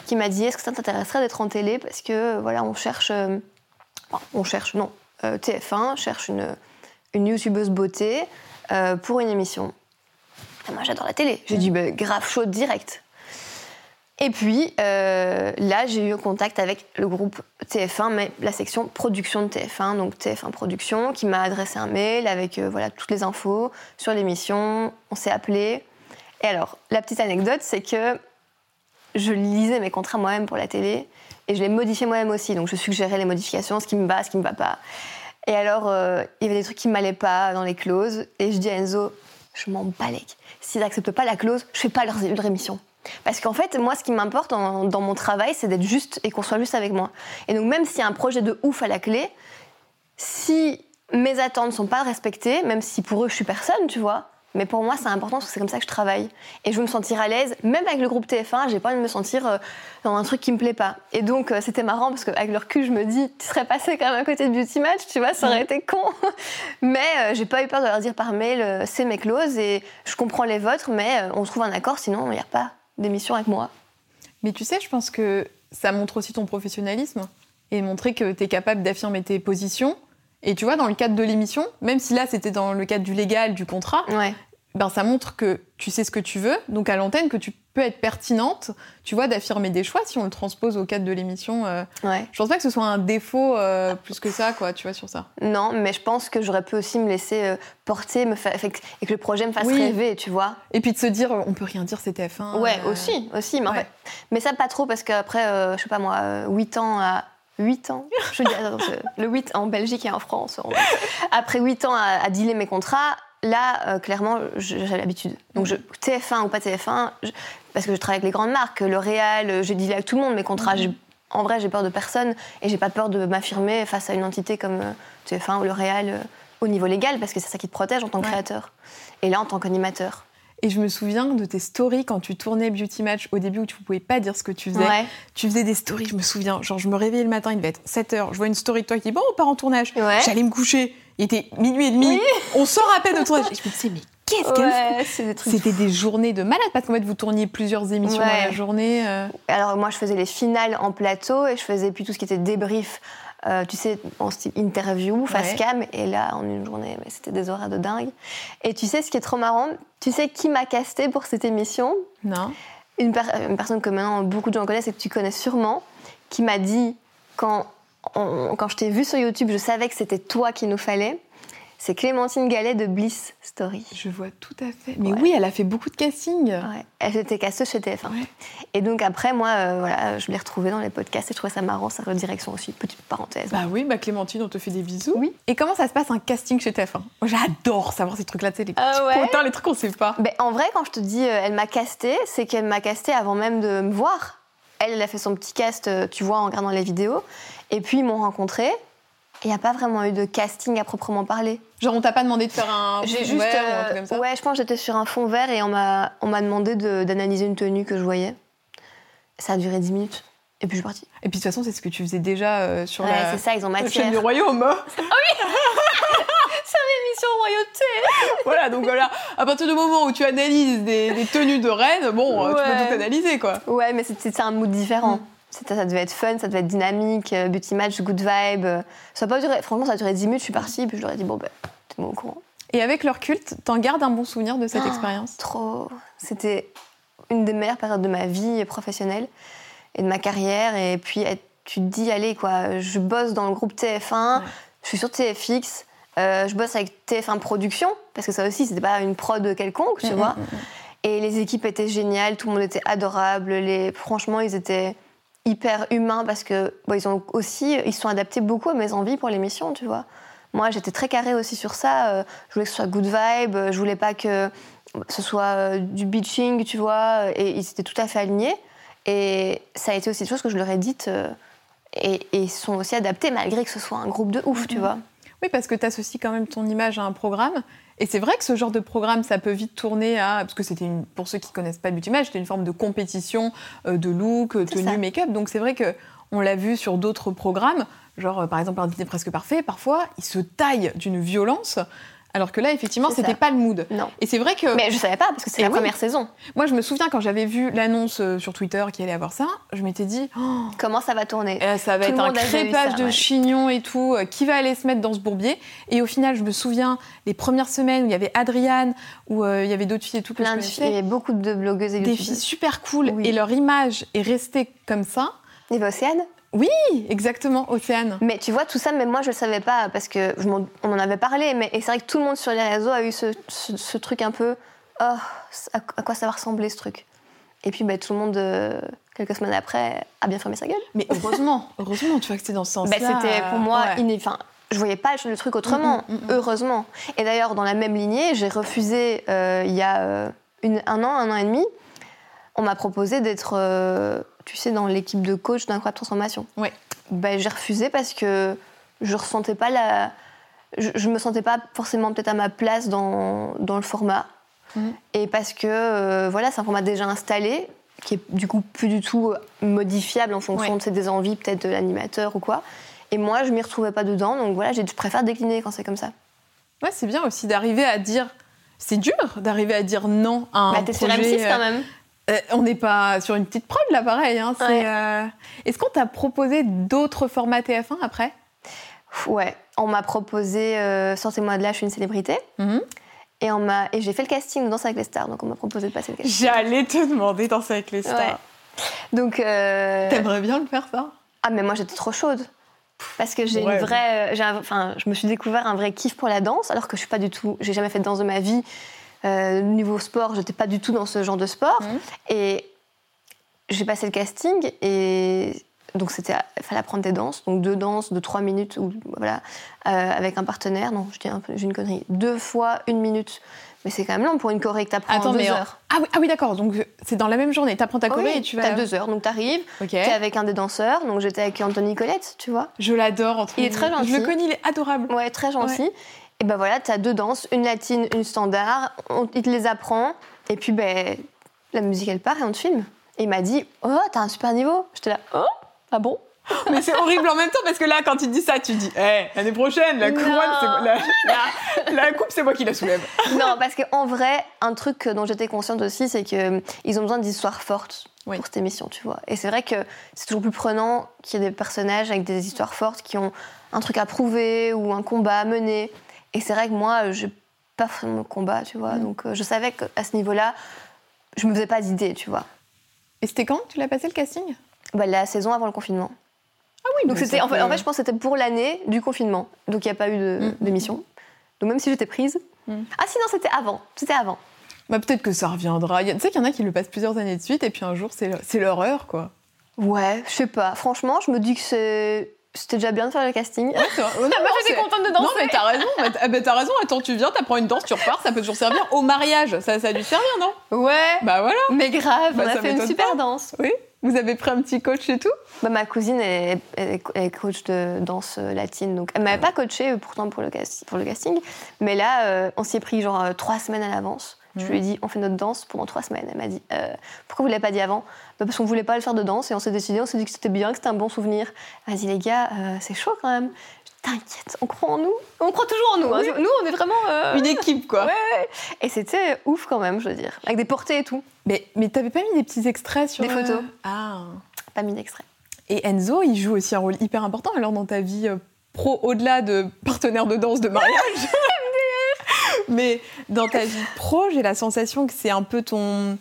qui m'a dit est-ce que ça t'intéresserait d'être en télé? Parce que voilà on cherche, on cherche non TF1 cherche une une youtubeuse beauté pour une émission. moi j'adore la télé. J'ai dit bah, grave chaud direct. Et puis euh, là, j'ai eu contact avec le groupe TF1, mais la section production de TF1, donc TF1 Production, qui m'a adressé un mail avec euh, voilà toutes les infos sur l'émission. On s'est appelé. Et alors, la petite anecdote, c'est que je lisais mes contrats moi-même pour la télé et je les modifiais moi-même aussi. Donc je suggérais les modifications, ce qui me va, ce qui me va pas. Et alors, euh, il y avait des trucs qui ne m'allaient pas dans les clauses. Et je dis à Enzo, je m'en balèque. S'ils n'acceptent pas la clause, je fais pas leur émission. Parce qu'en fait, moi, ce qui m'importe dans mon travail, c'est d'être juste et qu'on soit juste avec moi. Et donc, même s'il y a un projet de ouf à la clé, si mes attentes ne sont pas respectées, même si pour eux, je suis personne, tu vois, mais pour moi, c'est important parce que c'est comme ça que je travaille. Et je veux me sentir à l'aise, même avec le groupe TF1, j'ai pas envie de me sentir euh, dans un truc qui me plaît pas. Et donc, euh, c'était marrant parce qu'avec le recul, je me dis, tu serais passé quand même à côté de Beauty Match, tu vois, ça aurait été con. mais euh, j'ai pas eu peur de leur dire par mail, c'est mes clauses et je comprends les vôtres, mais on trouve un accord, sinon il n'y a pas d'émission avec moi. Mais tu sais, je pense que ça montre aussi ton professionnalisme et montrer que tu es capable d'affirmer tes positions. Et tu vois, dans le cadre de l'émission, même si là c'était dans le cadre du légal, du contrat, ouais ben, ça montre que tu sais ce que tu veux, donc à l'antenne, que tu peux être pertinente, tu vois, d'affirmer des choix si on le transpose au cadre de l'émission. Euh. Ouais. Je pense pas que ce soit un défaut euh, plus que ça, quoi, tu vois, sur ça. Non, mais je pense que j'aurais pu aussi me laisser euh, porter, me faire, et que le projet me fasse rêver, tu vois. Et puis de se dire, on peut rien dire, c'était F1. Ouais, aussi, aussi. Mais, en fait, mais ça, pas trop, parce qu'après, je sais pas moi, 8 ans à. 8 ans, je dis, attends, le 8 en Belgique et en France. Après 8 ans à, à dealer mes contrats, là, euh, clairement, j'ai l'habitude. Donc, je, TF1 ou pas TF1, parce que je travaille avec les grandes marques, L'Oréal, euh, j'ai dit avec tout le monde mes contrats. Mhm. En vrai, j'ai peur de personne et j'ai pas peur de m'affirmer face à une entité comme euh, TF1 ou L'Oréal au niveau légal, parce que c'est ça qui te protège en tant que créateur. Et là, en tant qu'animateur. Et je me souviens de tes stories quand tu tournais Beauty Match au début où tu pouvais pas dire ce que tu faisais. Tu faisais des stories, je me souviens. Genre, je me réveillais le matin, il devait être 7 h. Je vois une story de toi qui dit Bon, on part en tournage. J'allais me coucher. Il était minuit et demi. On sort à peine de tournage. Je me disais, mais qu'est-ce qu'elle fait C'était des journées de malade parce qu'en fait, vous tourniez plusieurs émissions dans la journée. Euh. Alors, moi, je faisais les finales en plateau et je faisais puis tout ce qui était débrief. Euh, tu sais, en style interview, face cam, et là, en une journée, c'était des horaires de dingue. Et tu sais, ce qui est trop marrant, tu sais qui m'a casté pour cette émission? Non. Une, une, personne que maintenant beaucoup de gens connaissent et que tu connais sûrement, qui m'a dit, quand quand je t'ai vu sur YouTube, je savais que c'était toi qu'il nous fallait. C'est Clémentine Gallet de Bliss Story. Je vois tout à fait. Mais oui, elle a fait beaucoup de casting. Ouais. Elle était casteuse chez TF1. Et donc après, moi, euh, voilà, je l'ai retrouvée dans les podcasts et je trouvais ça marrant, sa redirection aussi. Petite parenthèse. Bah oui, bah Clémentine, on te fait des bisous. Oui. Et comment ça se passe un casting chez TF1 J'adore savoir ces trucs-là, les ah petits les trucs qu'on sait pas. Ben, en vrai, quand je te dis euh, elle m'a casté, c'est qu'elle m'a casté avant même de me voir. Elle, elle a fait son petit cast, euh, tu vois, en regardant les vidéos. Et puis ils m'ont rencontré. Il n'y a pas vraiment eu de casting à proprement parler. Genre, on t'a pas demandé de faire un J'ai juste, vert ou un truc comme ça Ouais, je pense que j'étais sur un fond vert et on m'a, on m'a demandé d'analyser une tenue que je voyais. Ça a duré 10 minutes. Et puis je suis partie. Et puis de toute façon, c'est ce que tu faisais déjà euh, sur ouais, la, c'est ça, ils ont chaîne du royaume. ah oui C'est une émission royauté Voilà, donc voilà, à partir du moment où tu analyses des, tenues de reine, bon, euh, tu peux tout analyser, quoi. Ouais, mais c'est, un mood différent. Mm ça devait être fun, ça devait être dynamique, euh, beauty match, good vibe. Ça a pas duré, franchement, ça a duré 10 minutes, je suis partie, puis je leur ai dit, bon, ben, t'es au courant. Et avec leur culte, t'en gardes un bon souvenir de cette ah, expérience? Trop. C'était une des meilleures périodes de ma vie professionnelle et de ma carrière. Et puis, tu te dis, allez, quoi, je bosse dans le groupe TF1, je suis sur TFX, euh, je bosse avec TF1 Production, parce que ça aussi, c'était pas une prod quelconque, tu mm, vois. Mm, mm, et les équipes étaient géniales, tout le monde était adorable. Les... Franchement, ils étaient hyper humain parce que ils ont aussi ils sont adaptés beaucoup à mes envies pour l'émission, tu vois. Moi, j'étais très carrée aussi sur ça. Euh, je voulais que ce soit good vibe. Je voulais pas que ce soit euh, du bitching, tu vois. Et ils étaient tout à fait alignés. Et ça a été aussi des choses que je leur ai dites. Euh, et, ils sont aussi adaptés malgré que ce soit un groupe de ouf, tu mhm. vois. Oui, parce que tu associes quand même ton image à un programme. Et c'est vrai que ce genre de programme, ça peut vite tourner à. Parce que c'était une. Pour ceux qui connaissent pas Beauty Match, c'était une forme de compétition euh, de look, tenue, make-up. Donc c'est vrai que on l'a vu sur d'autres programmes, genre euh, par exemple un dîner presque parfait, parfois ils se taillent d'une violence Alors que là, effectivement, c'était pas le mood. Non. Et c'est vrai que Mais je savais pas parce que c'est Eh la oui. première saison. moi, je me souviens quand j'avais vu l'annonce euh, sur Twitter qu'il allait avoir ça, je m'étais dit, oh, Comment ça va tourner? Euh, ça va Tout être un crépage ça, de ouais. chignons et tout. euh, qui va aller se mettre dans ce bourbier Et au final, je me souviens les premières semaines où il y avait Adriane, où euh, il y avait d'autres filles et tout Plein de filles, il y avait beaucoup de blogueuses et Des filles super cool Oui. et leur image est restée comme ça. Il y avait Océane? Oui, exactement, Océane. Mais tu vois, tout ça, même moi, je le savais pas parce que je on en avait parlé. Mais et c'est vrai que tout le monde sur les réseaux a eu ce, ce- ce truc un peu. Oh, à, quoi ça va ressembler ce truc Et puis, bah, tout le monde, euh, quelques semaines après, a bien fermé sa gueule. Mais heureusement, heureusement, tu vois que c'était dans ce Bah, sens-là. c'était pour moi ouais. iné- je voyais pas le truc autrement, Mm, mm, mm, mm. heureusement. Et d'ailleurs, dans la même lignée, j'ai refusé euh, il y a euh, une- un an, un an et demi, on m'a proposé d'être, euh, tu sais, dans l'équipe de coach d'incroyable transformation. Ouais. Bah, j'ai refusé parce que je ressentais pas la, je, je me sentais pas forcément peut-être à ma place dans, dans le format. Mhm. Et parce que euh, voilà, c'est un format déjà installé, qui est du coup plus du tout modifiable en fonction Ouais. de ses des envies peut-être de l'animateur ou quoi. Et moi, je m'y retrouvais pas dedans, donc voilà, j'ai- je préfère décliner quand c'est comme ça. Ouais, c'est bien aussi d'arriver à dire. C'est dur d'arriver à dire non à un bah, t'es sur projet. M6 quand même. Euh, on n'est pas sur une petite prod là, pareil. hein, Ouais. euh, Est-ce qu'on t'a proposé d'autres formats TF1 après? Ouais, on m'a proposé euh, Sortez-moi de là, je suis une célébrité. Mhm. Et, on et j'ai fait le casting de Danse avec les stars, donc on m'a proposé de passer le casting. J'allais te demander danser avec les stars. Ouais. Donc. T'aimerais bien le faire ça? Ah, mais moi j'étais trop chaude. Parce que j'ai Ouais. une vraie. Enfin, je me suis découvert un vrai kiff pour la danse, alors que je suis pas du tout. J'ai jamais fait de danse de ma vie. Euh, niveau sport, j'étais pas du tout dans ce genre de sport. Mhm. Et j'ai passé le casting et. Donc c'était, il fallait apprendre des danses, donc deux danses de trois minutes ou voilà, euh, avec un partenaire. Non, je dis un j'ai une connerie. Deux fois une minute, mais c'est quand même long pour une choré que t'apprends en deux mais. heures. Ah oui, ah oui d'accord. Donc c'est dans la même journée. T'apprends ta choré Oui, et tu vas. T'as deux heures, donc t'arrives, Ok. t'es avec un des danseurs, donc j'étais avec Anthony Colette, tu vois. Je l'adore. entre Il est très Je gentil. le connais, il est adorable. Ouais, très gentil. Et ben voilà, t'as deux danses, une latine, une standard. On, il te les apprend. Et puis, ben, la musique, elle part et on te filme. Et il m'a dit Oh, t'as un super niveau. J'étais là Oh, ah bon? Mais c'est horrible en même temps parce que là, quand il dit ça, tu dis Eh, l'année prochaine, la Non. couronne, c'est moi- la, la- la coupe, c'est moi qui la soulève. Non, parce qu'en vrai, un truc dont j'étais consciente aussi, c'est qu'ils ont besoin d'histoires fortes Oui. pour cette émission, tu vois. Et c'est vrai que c'est toujours plus prenant qu'il y ait des personnages avec des histoires fortes qui ont un truc à prouver ou un combat à mener. Et c'est vrai que moi, je pas vraiment de combat, tu vois. Mm. Donc euh, je savais qu'à ce niveau-là, je me faisais pas d'idée, tu vois. Et c'était quand? Tu l'as passé le casting? Bah, la saison avant le confinement. Ah oui, Donc c'était en, fait, en fait, je pense que c'était pour l'année du confinement. Donc il n'y a pas eu de- Mm. d'émission. Donc même si j'étais prise. Mm. Ah sinon c'était avant. C'était avant. Bah, peut-être que ça reviendra. Tu sais qu'il y en a qui le passent plusieurs années de suite et puis un jour, c'est c'est leur heure, quoi. Ouais, je sais pas. Franchement, je me dis que c'est- c'était déjà bien de faire le casting. Ouais. Oh, non, Moi, non, j'étais contente de Non, danser. mais t'as raison. bah, t'as raison. Attends, tu viens, t'apprends une danse, tu repars, ça peut toujours servir. Au mariage, ça, ça a dû servir, non? Ouais. Bah voilà. Mais grave, Bah, on a fait une super pas. danse. Oui. Vous avez pris un petit coach et tout? Bah, ma cousine est, est- est coach de danse euh, latine, donc elle m'avait pas coaché euh, pourtant pour le, pour le casting, mais là euh, on s'y est pris genre trois semaines à l'avance. Je Mhm. lui ai dit on fait notre danse pendant trois semaines. Elle m'a dit euh, pourquoi vous l'avez pas dit avant? Bah, Parce qu'on voulait pas le faire de danse et on s'est décidé, on s'est dit que c'était bien, que c'était un bon souvenir. Elle m'a dit les gars, euh, c'est chaud quand même. T'inquiète, on croit en nous. On croit toujours en nous. hein. Nous on est vraiment. euh, Une équipe, quoi. Ouais, ouais. Et c'était ouf quand même, je veux dire, avec des portées et tout. Mais, mais t'avais pas mis des petits extraits sur. Des photos. Ah. Pas mis d'extrait. Et Enzo, il joue aussi un rôle hyper important alors dans ta vie pro, au-delà de partenaire de danse de mariage. Mais dans ta vie pro, j'ai la sensation que c'est un peu ton,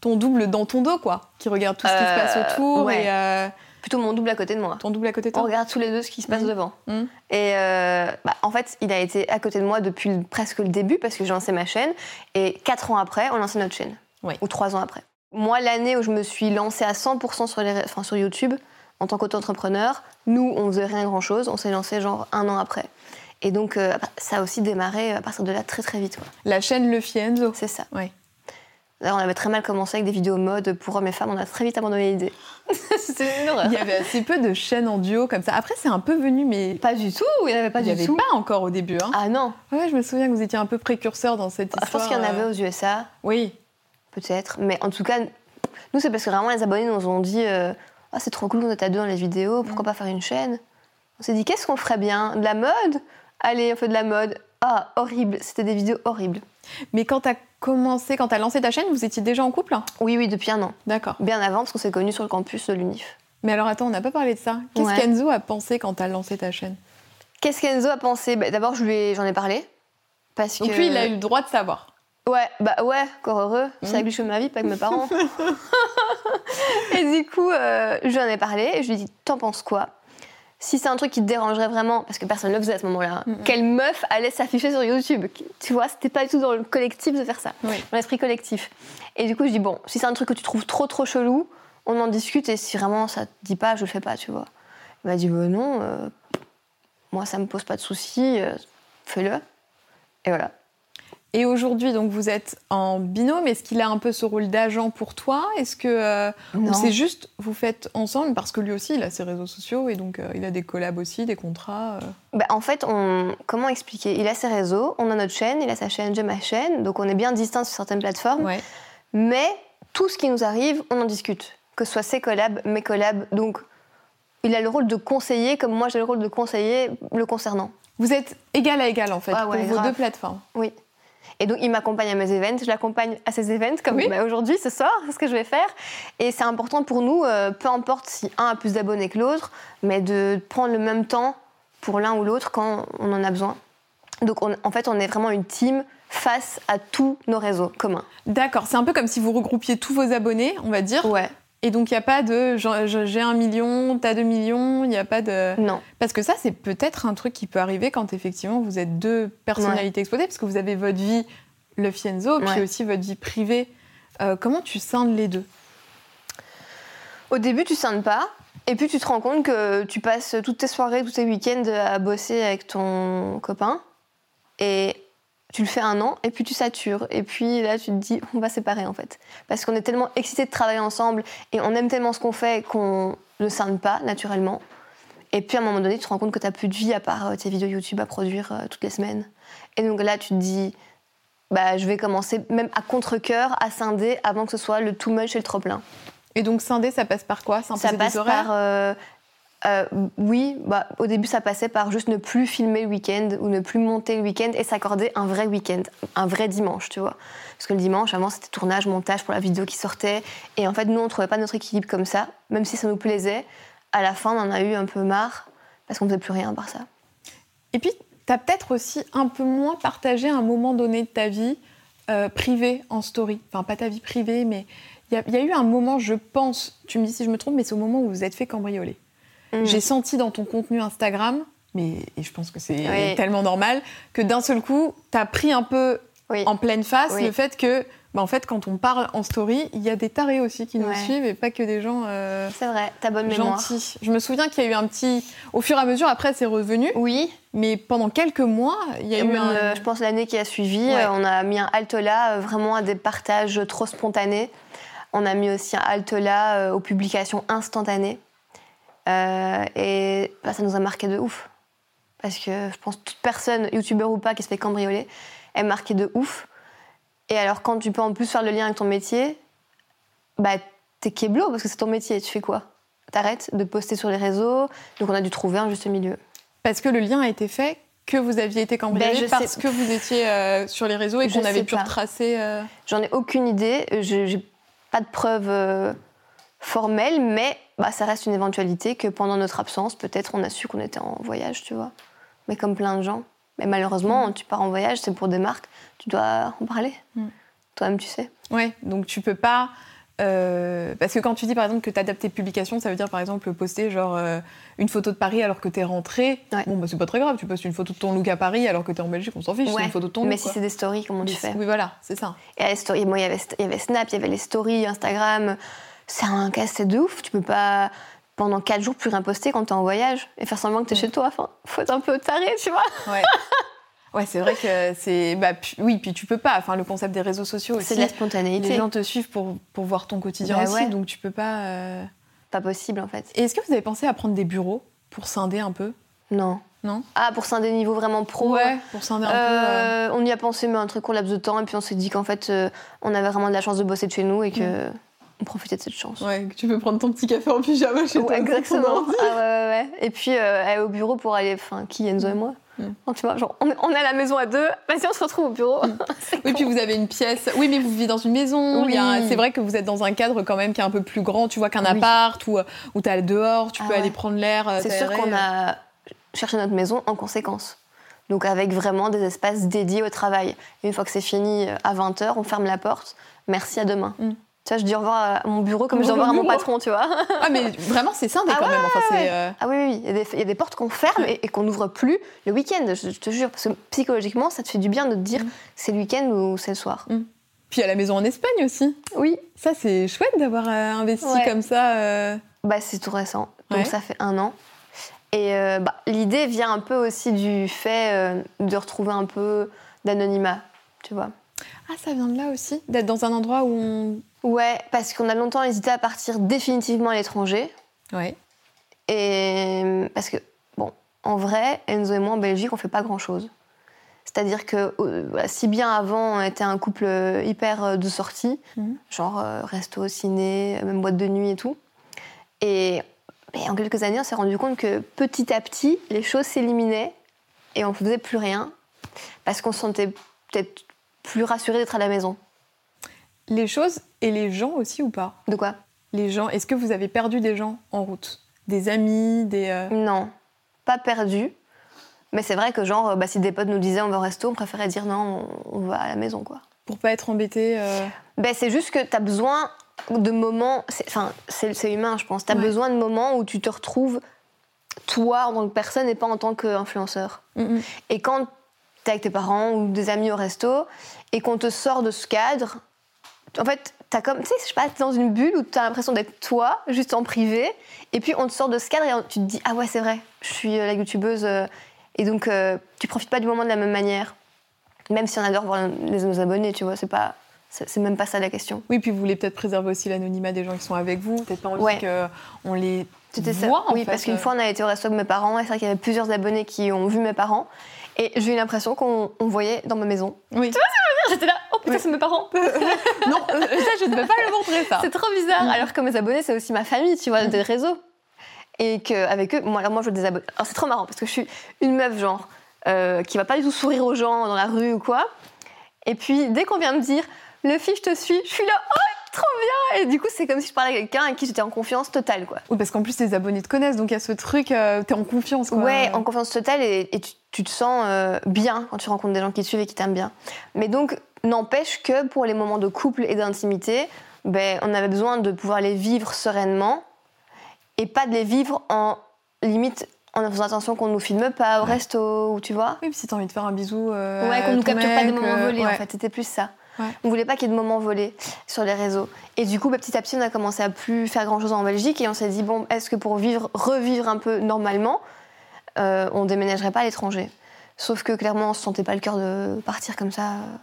ton double dans ton dos, quoi, qui regarde tout ce qui se Euh, passe autour ouais. et euh, Plutôt mon double à côté de moi. ton double à côté de On toi. regarde tous les deux ce qui se passe Mhm. devant. Mhm. Et euh, bah, en fait, il a été à côté de moi depuis presque le début parce que j'ai lancé ma chaîne. Et quatre ans après, on lancé notre chaîne. Oui. Ou trois ans après. Moi, l'année où je me suis lancée à 100% sur, les, ré- enfin, sur YouTube, en tant qu'auto-entrepreneur, nous, on faisait rien grand-chose. On s'est lancé genre un an après. Et donc, euh, ça a aussi démarré à partir de là très très vite. quoi. La chaîne Le Enzo. C'est ça. Ouais. D'ailleurs, on avait très mal commencé avec des vidéos mode pour hommes et femmes. On a très vite abandonné l'idée. C'était une horreur. Il y avait assez peu de chaînes en duo comme ça. Après, c'est un peu venu, mais Pas du tout, il n'y en avait pas il n'y du avait tout. pas encore au début. Hein. Ah non, Ouais, je me souviens que vous étiez un peu précurseur dans cette je histoire. pense qu'il y en avait euh, aux USA. Oui. peut-être. Mais en tout cas, nous, c'est parce que vraiment les abonnés nous ont dit euh, Ah, c'est trop cool qu'on est à deux dans les vidéos, pourquoi pas faire une chaîne? On s'est dit Qu'est-ce qu'on ferait bien? De la mode? Allez, on fait de la mode. Ah, horrible. C'était des vidéos horribles. Mais quand t'as commencé, quand t'as lancé ta chaîne, vous étiez déjà en couple? Oui, oui, depuis un an. D'accord. Bien avant, parce qu'on s'est connus sur le campus de l'UNIF. Mais alors attends, on n'a pas parlé de ça. Qu'est-ce Ouais. qu'Enzo a pensé quand t'as lancé ta chaîne? Qu'est-ce qu'Enzo a pensé? Bah, D'abord, ai- j'en ai parlé. Parce Donc que... lui, il a eu le droit de savoir. Ouais, bah ouais, encore heureux. C'est Mhm. avec lui que je fais ma vie, pas avec mes parents. et du coup, euh, je lui en ai parlé et je lui ai dit T'en penses quoi? Si c'est un truc qui te dérangerait vraiment, parce que personne ne le faisait à ce moment-là, quelle meuf allait s'afficher sur YouTube? Tu vois, c'était pas du tout dans le collectif de faire ça, Oui. dans l'esprit collectif. Et du coup, je dis Bon, si c'est un truc que tu trouves trop trop chelou, on en discute et si vraiment ça te dit pas, je le fais pas, tu vois. Il m'a dit Bah non, euh, moi ça me pose pas de soucis, euh, fais-le. Et voilà. Et aujourd'hui, donc vous êtes en binôme. Est-ce qu'il a un peu ce rôle d'agent pour toi? Est-ce que euh, c'est juste vous faites ensemble? Parce que lui aussi, il a ses réseaux sociaux et donc euh, il a des collabs aussi, des contrats. euh. Bah, en fait, on... comment expliquer? Il a ses réseaux, on a notre chaîne, il a sa chaîne, j'ai ma chaîne, donc on est bien distincts sur certaines plateformes. Ouais. Mais tout ce qui nous arrive, on en discute. Que ce soit ses collabs, mes collabs. Donc, il a le rôle de conseiller, comme moi j'ai le rôle de conseiller le concernant. Vous êtes égal à égal en fait Ah pour vos deux plateformes. Oui. Et donc, il m'accompagne à mes events, je l'accompagne à ses events, comme Oui. bah, aujourd'hui, ce soir, c'est ce que je vais faire. Et c'est important pour nous, euh, peu importe si un a plus d'abonnés que l'autre, mais de prendre le même temps pour l'un ou l'autre quand on en a besoin. Donc, on- en fait, on est vraiment une team face à tous nos réseaux communs. D'accord, c'est un peu comme si vous regroupiez tous vos abonnés, on va dire. Ouais. Et donc il n'y a pas de j'ai un million, t'as deux millions, il n'y a pas de. Non. Parce que ça, c'est peut-être un truc qui peut arriver quand effectivement vous êtes deux personnalités exposées, parce que vous avez votre vie, le Fienzo, puis Ouais. aussi votre vie privée. Euh, comment tu scindes les deux? Au début, tu scindes pas. Et puis, tu te rends compte que tu passes toutes tes soirées, tous tes week-ends à bosser avec ton copain. Et tu le fais un an, et puis tu satures. Et puis là, tu te dis, on va séparer en fait. Parce qu'on est tellement excités de travailler ensemble et on aime tellement ce qu'on fait qu'on ne scinde pas naturellement. Et puis à un moment donné, tu te rends compte que tu n'as plus de vie à part euh, tes vidéos YouTube à produire euh, toutes les semaines. Et donc là, tu te dis, bah, je vais commencer même à contre-coeur à scinder avant que ce soit le too much et le trop plein. Et donc scinder, ça passe par quoi? Ça passe des horaires? par. euh, euh, oui, bah, au début, ça passait par juste ne plus filmer le week-end ou ne plus monter le week-end et s'accorder un vrai week-end, un vrai dimanche, tu vois. Parce que le dimanche, avant, c'était tournage, montage pour la vidéo qui sortait. Et en fait, nous, on trouvait pas notre équilibre comme ça, même si ça nous plaisait. À la fin, on en a eu un peu marre parce qu'on faisait plus rien par ça. Et puis, tu as peut-être aussi un peu moins partagé un moment donné de ta vie euh, privée en story. Enfin, pas ta vie privée, mais il y, y a eu un moment, je pense, tu me dis si je me trompe, mais c'est au moment où vous êtes fait cambrioler. Mm. J'ai senti dans ton contenu Instagram, mais et je pense que c'est Oui. tellement normal, que d'un seul coup, tu as pris un peu Oui. en pleine face Oui. le fait que, bah, en fait, quand on parle en story, il y a des tarés aussi qui nous Ouais. suivent et pas que des gens euh, C'est vrai, ta bonne mémoire. gentils. Je me souviens qu'il y a eu un petit. Au fur et à mesure, après, c'est revenu. Oui, Mais pendant quelques mois, il y a Et eu même, un. euh, je pense l'année qui a suivi, Ouais. euh, on a mis un halt là euh, vraiment à des partages trop spontanés. On a mis aussi un halt là aux publications instantanées. Euh, et bah, ça nous a marqué de ouf. Parce que je pense toute personne, youtubeur ou pas, qui se fait cambrioler, est marquée de ouf. Et alors quand tu peux en plus faire le lien avec ton métier, bah t'es keblo parce que c'est ton métier. Tu fais quoi? T'arrêtes de poster sur les réseaux. Donc on a dû trouver un juste milieu. Parce que le lien a été fait que vous aviez été cambriolé Ben, parce sais- que vous étiez euh, sur les réseaux et qu'on avait pu pas. retracer. euh, J'en ai aucune idée. Je n'ai pas de preuves formelles, mais bah, ça reste une éventualité que pendant notre absence, peut-être on a su qu'on était en voyage, tu vois. Mais comme plein de gens. Mais malheureusement, tu pars en voyage, c'est pour des marques, tu dois en parler. Mm. Toi-même, tu sais. Ouais, donc tu peux pas. euh, parce que quand tu dis par exemple que tu adaptes tes publications, ça veut dire par exemple poster genre euh, une photo de Paris alors que t'es rentré. Ouais. Bon, bah c'est pas très grave, tu postes une photo de ton look à Paris alors que t'es en Belgique, on s'en fiche, c'est une photo de ton mais look. si c'est des stories, comment tu fais? Oui, voilà, c'est ça. Et il y avait, y avait Snap, il y avait les stories, Instagram. C'est un casse de ouf. Tu peux pas, pendant 4 jours, plus rien poster quand t'es en voyage et faire semblant que t'es Ouais. chez toi. Enfin, faut être un peu taré, tu vois. Ouais. ouais, c'est vrai que c'est. Bah, oui, puis tu peux pas. Enfin, le concept des réseaux sociaux aussi. C'est de la spontanéité. Les gens te suivent pour, pour voir ton quotidien Bah aussi, ouais. donc tu peux pas. euh, Pas possible, en fait. Et est-ce que vous avez pensé à prendre des bureaux pour scinder un peu? Non. Non? Ah, pour scinder niveau vraiment pro Ouais, pour scinder un peu. euh, Euh, On y a pensé, mais un truc au laps de temps. Et puis on s'est dit qu'en fait, on avait vraiment de la chance de bosser de chez nous et que profiter de cette chance. Ouais, que tu peux prendre ton petit café en pyjama chez toi. Exactement. Ah ouais, ouais, ouais. Et puis euh, aller au bureau pour aller. Enfin, qui Enzo et moi Mm. Tu vois, genre, on est, on est à la maison à deux, vas-y, on se retrouve au bureau. Oui, puis vous avez une pièce. Oui, mais vous vivez dans une maison. Oui. C'est vrai que vous êtes dans un cadre quand même qui est un peu plus grand. Tu vois qu'un Oui. appart ou où t'as le dehors, tu Ah peux ouais. aller prendre l'air. euh, C'est sûr qu'on a cherché notre maison en conséquence. Donc avec vraiment des espaces dédiés au travail. Et une fois que c'est fini euh, à 20h, on ferme la porte. Merci à demain. Mm. Tu vois, je dis au revoir à mon bureau comme je dis au revoir à mon patron, tu vois. Ah, mais vraiment, c'est scindé Ah quand ouais, même. Enfin, ouais, c'est. euh, Ah oui, oui. Il y a des, il y a des portes qu'on ferme et, et qu'on n'ouvre plus le week-end, je, je te jure. Parce que psychologiquement, ça te fait du bien de te dire Mm. c'est le week-end ou c'est le soir. Puis il y a la maison en Espagne aussi. Oui, Ça, c'est chouette d'avoir euh, investi Ouais. comme ça. euh. bah, c'est tout récent. Donc ça fait un an. Et bah, l'idée vient un peu aussi du fait de retrouver un peu d'anonymat, tu vois. Ah, ça vient de là aussi D'être dans un endroit où on. Ouais, parce qu'on a longtemps hésité à partir définitivement à l'étranger. Ouais. Et parce que, bon, en vrai, Enzo et moi en Belgique, on fait pas grand chose. C'est-à-dire que, euh, voilà, si bien avant, on était un couple euh, hyper euh, de sortie, Mhm. genre resto, ciné, même boîte de nuit et tout. Et, et en quelques années, on s'est rendu compte que petit à petit, les choses s'éliminaient et on faisait plus rien parce qu'on se sentait peut-être plus rassuré d'être à la maison. Les choses et les gens aussi ou pas De quoi? Les gens, est-ce que vous avez perdu des gens en route? Des amis, des. euh, Non, pas perdu. Mais c'est vrai que genre, euh, bah, si des potes nous disaient on va au resto, on préférait dire non, on, va à la maison, quoi. Pour pas être embêté euh, Ben, c'est juste que tu as besoin de moments, c'est- enfin, c'est humain, je pense. Tu as Ouais. besoin de moments où tu te retrouves toi en tant que personne et pas en tant qu'influenceur. mm, mm. Et quand tu es avec tes parents ou des amis au resto et qu'on te sort de ce cadre, en fait, t'as comme, tu sais, je sais pas, t'es dans une bulle où tu as l'impression d'être toi, juste en privé, et puis on te sort de ce cadre et on- tu te dis, ah ouais, c'est vrai, je suis euh, la youtubeuse, euh, et donc euh, tu profites pas du moment de la même manière. Même si on adore voir les, nos abonnés, tu vois, c'est pas. C'est même pas ça la question. Oui, puis vous voulez peut-être préserver aussi l'anonymat des gens qui sont avec vous. Peut-être pas envie Ouais. qu'on les voit, en oui, fait. parce qu'une fois, on a été au resto avec mes parents, et c'est vrai qu'il y avait plusieurs abonnés qui ont vu mes parents, et j'ai eu l'impression qu'on on voyait dans ma maison. Oui. J'étais là, oh putain, Oui. c'est mes parents non, euh, ça, je ne peux pas le montrer, ça. C'est trop bizarre. Mm. Alors que mes abonnés, c'est aussi ma famille, tu vois, des réseaux. Et qu'avec eux, moi, alors moi, je veux des abonnés. Alors c'est trop marrant parce que je suis une meuf, genre, euh, qui va pas du tout sourire aux gens dans la rue ou quoi. Et puis, dès qu'on vient me dire, le fille, je te suis, je suis là, oh, trop bien Et du coup, c'est comme si je parlais à quelqu'un avec qui j'étais en confiance totale, quoi. Oui, parce qu'en plus, les abonnés te connaissent, donc il y a ce truc, euh, t'es en confiance, quoi. Ouais, en confiance totale et, et tu, tu te sens euh, bien quand tu rencontres des gens qui te suivent et qui t'aiment bien. Mais donc, n'empêche que pour les moments de couple et d'intimité, ben, on avait besoin de pouvoir les vivre sereinement et pas de les vivre en limite en faisant attention qu'on nous filme pas au Ouais. resto ou tu vois. Oui, puis si t'as envie de faire un bisou. euh, Ouais, à qu'on nous capture pas des moments euh, volés en fait, c'était plus ça. Ouais. On voulait pas qu'il y ait de moments volés sur les réseaux. Et du coup, bah, petit à petit, on a commencé à plus faire grand chose en Belgique et on s'est dit bon, est-ce que pour vivre, revivre un peu normalement, euh, on déménagerait pas à l'étranger? Sauf que clairement, on se sentait pas le cœur de partir comme ça euh,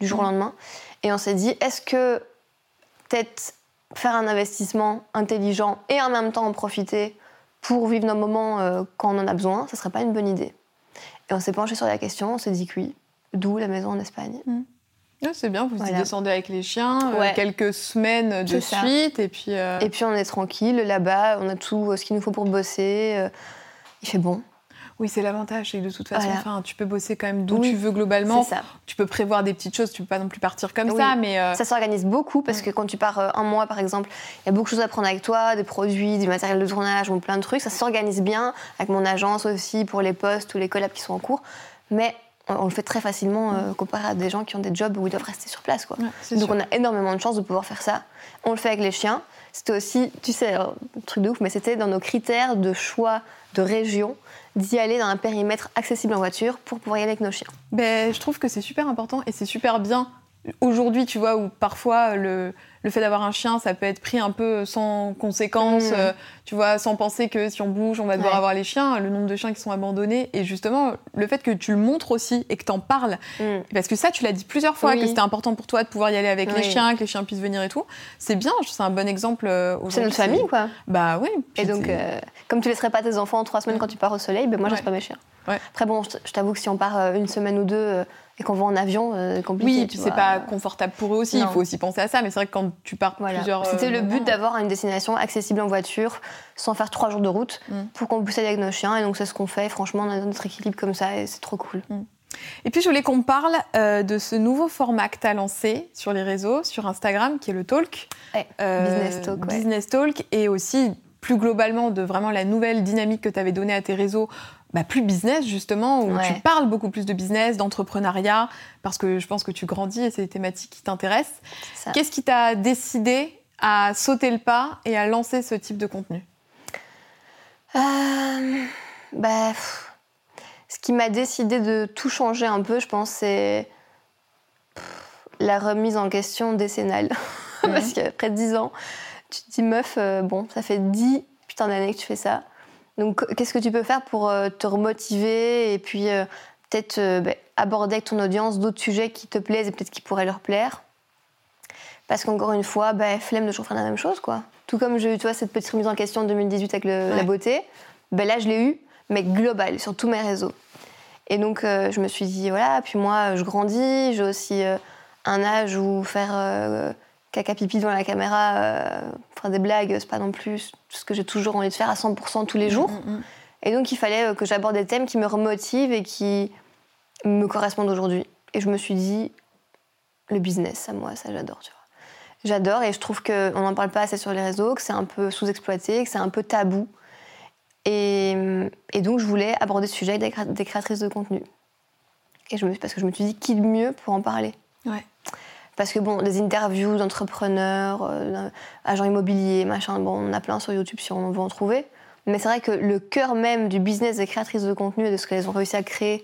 du jour au lendemain. Et on s'est dit est-ce que peut-être faire un investissement intelligent et en même temps en profiter pour vivre nos moments euh, quand on en a besoin, ça serait pas une bonne idée? Et on s'est penché sur la question, on s'est dit que oui. D'où la maison en Espagne. Ouais, c'est bien, vous y Voilà. descendez avec les chiens, euh, quelques semaines de ça. suite, et puis. euh, Et puis on est tranquille là-bas, on a tout euh, ce qu'il nous faut pour bosser. Il fait bon, Oui, c'est l'avantage, c'est que de toute façon, Voilà. enfin, tu peux bosser quand même d'où Oui, tu veux globalement. c'est ça. Tu peux prévoir des petites choses, tu peux pas non plus partir comme Oui. ça, mais. euh, Ça s'organise beaucoup parce que quand tu pars un mois par exemple, il y a beaucoup de choses à prendre avec toi, des produits, du matériel de tournage ou plein de trucs. Ça s'organise bien avec mon agence aussi pour les postes ou les collabs qui sont en cours. Mais on, le fait très facilement euh, comparé à des gens qui ont des jobs où ils doivent rester sur place. Quoi. ouais, Donc sûr. on a énormément de chance de pouvoir faire ça. On le fait avec les chiens. C'était aussi, tu sais, alors, un truc de ouf, mais c'était dans nos critères de choix de région d'y aller dans un périmètre accessible en voiture pour pouvoir y aller avec nos chiens. Ben, je trouve que c'est super important et c'est super bien aujourd'hui, tu vois, où parfois le, le fait d'avoir un chien, ça peut être pris un peu sans conséquence, Mm. euh, tu vois, sans penser que si on bouge, on va devoir Ouais. avoir les chiens, le nombre de chiens qui sont abandonnés. Et justement, le fait que tu le montres aussi et que tu en parles, parce que ça, tu l'as dit plusieurs fois, Oui. que c'était important pour toi de pouvoir y aller avec les chiens, que les chiens puissent venir et tout. C'est bien, c'est un bon exemple euh, aujourd'hui. C'est notre famille, quoi. Bah oui. Et donc, euh, comme tu laisserais pas tes enfants trois semaines quand tu pars au soleil, ben moi, je Ouais. laisse pas mes chiens. Ouais. Après, bon, je t'avoue que si on part une semaine ou deux et qu'on va en avion, euh, compliqué. Oui, et puis c'est pas confortable pour eux aussi. Il faut aussi penser à ça. Mais c'est vrai que quand tu pars plusieurs. C'était le but d'avoir une destination accessible en voiture, sans faire trois jours de route, mm. pour qu'on puisse aller avec nos chiens. Et donc c'est ce qu'on fait. Franchement, on a notre équilibre comme ça et c'est trop cool. Mm. Et puis je voulais qu'on parle euh, de ce nouveau format que tu as lancé sur les réseaux, sur Instagram, qui est le Talk. Euh, business Talk. Business Talk. Et aussi plus globalement de vraiment la nouvelle dynamique que tu avais donnée à tes réseaux, bah, plus business justement, où tu parles beaucoup plus de business, d'entrepreneuriat, parce que je pense que tu grandis et c'est des thématiques qui t'intéressent. Qu'est-ce qui t'a décidé à sauter le pas et à lancer ce type de contenu? Euh, bah, Ce qui m'a décidé de tout changer un peu, je pense, c'est la remise en question décennale. parce qu'après 10 ans, tu te dis, meuf, euh, bon, ça fait 10 putain d'années que tu fais ça. Donc, qu'est-ce que tu peux faire pour euh, te remotiver et puis euh, peut-être bah, aborder avec ton audience d'autres sujets qui te plaisent et peut-être qui pourraient leur plaire? Parce qu'encore une fois, bah, flemme de toujours faire la même chose, quoi. Tout comme j'ai eu, toi, cette petite remise en question en 2018 avec la beauté, ben là, je l'ai eu, mais global, sur tous mes réseaux. Et donc, je me suis dit, voilà, puis moi, je grandis, j'ai aussi un âge où faire caca pipi devant la caméra, euh, faire des blagues, c'est pas non plus ce que j'ai toujours envie de faire à 100% tous les mm, jours. Mm, mm. Et donc il fallait euh, que j'aborde des thèmes qui me remotivent et qui me correspondent aujourd'hui. Et je me suis dit, le business, ça moi, ça j'adore, tu vois. J'adore et je trouve qu'on n'en parle pas assez sur les réseaux, que c'est un peu sous-exploité, que c'est un peu tabou. Et, et, donc je voulais aborder ce sujet avec des créatrices de contenu. Et je me, parce que je me suis dit, qui de mieux pour en parler? Parce que bon, des interviews d'entrepreneurs, euh, agents immobiliers, machin, bon, on a plein sur YouTube si on veut en trouver. Mais c'est vrai que le cœur même du business des créatrices de contenu et de ce qu'elles ont réussi à créer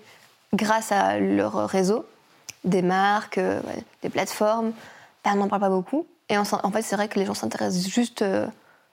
grâce à leur réseau, des marques, euh, des plateformes, ben, on n'en parle pas beaucoup. Et en fait, c'est vrai que les gens s'intéressent juste euh,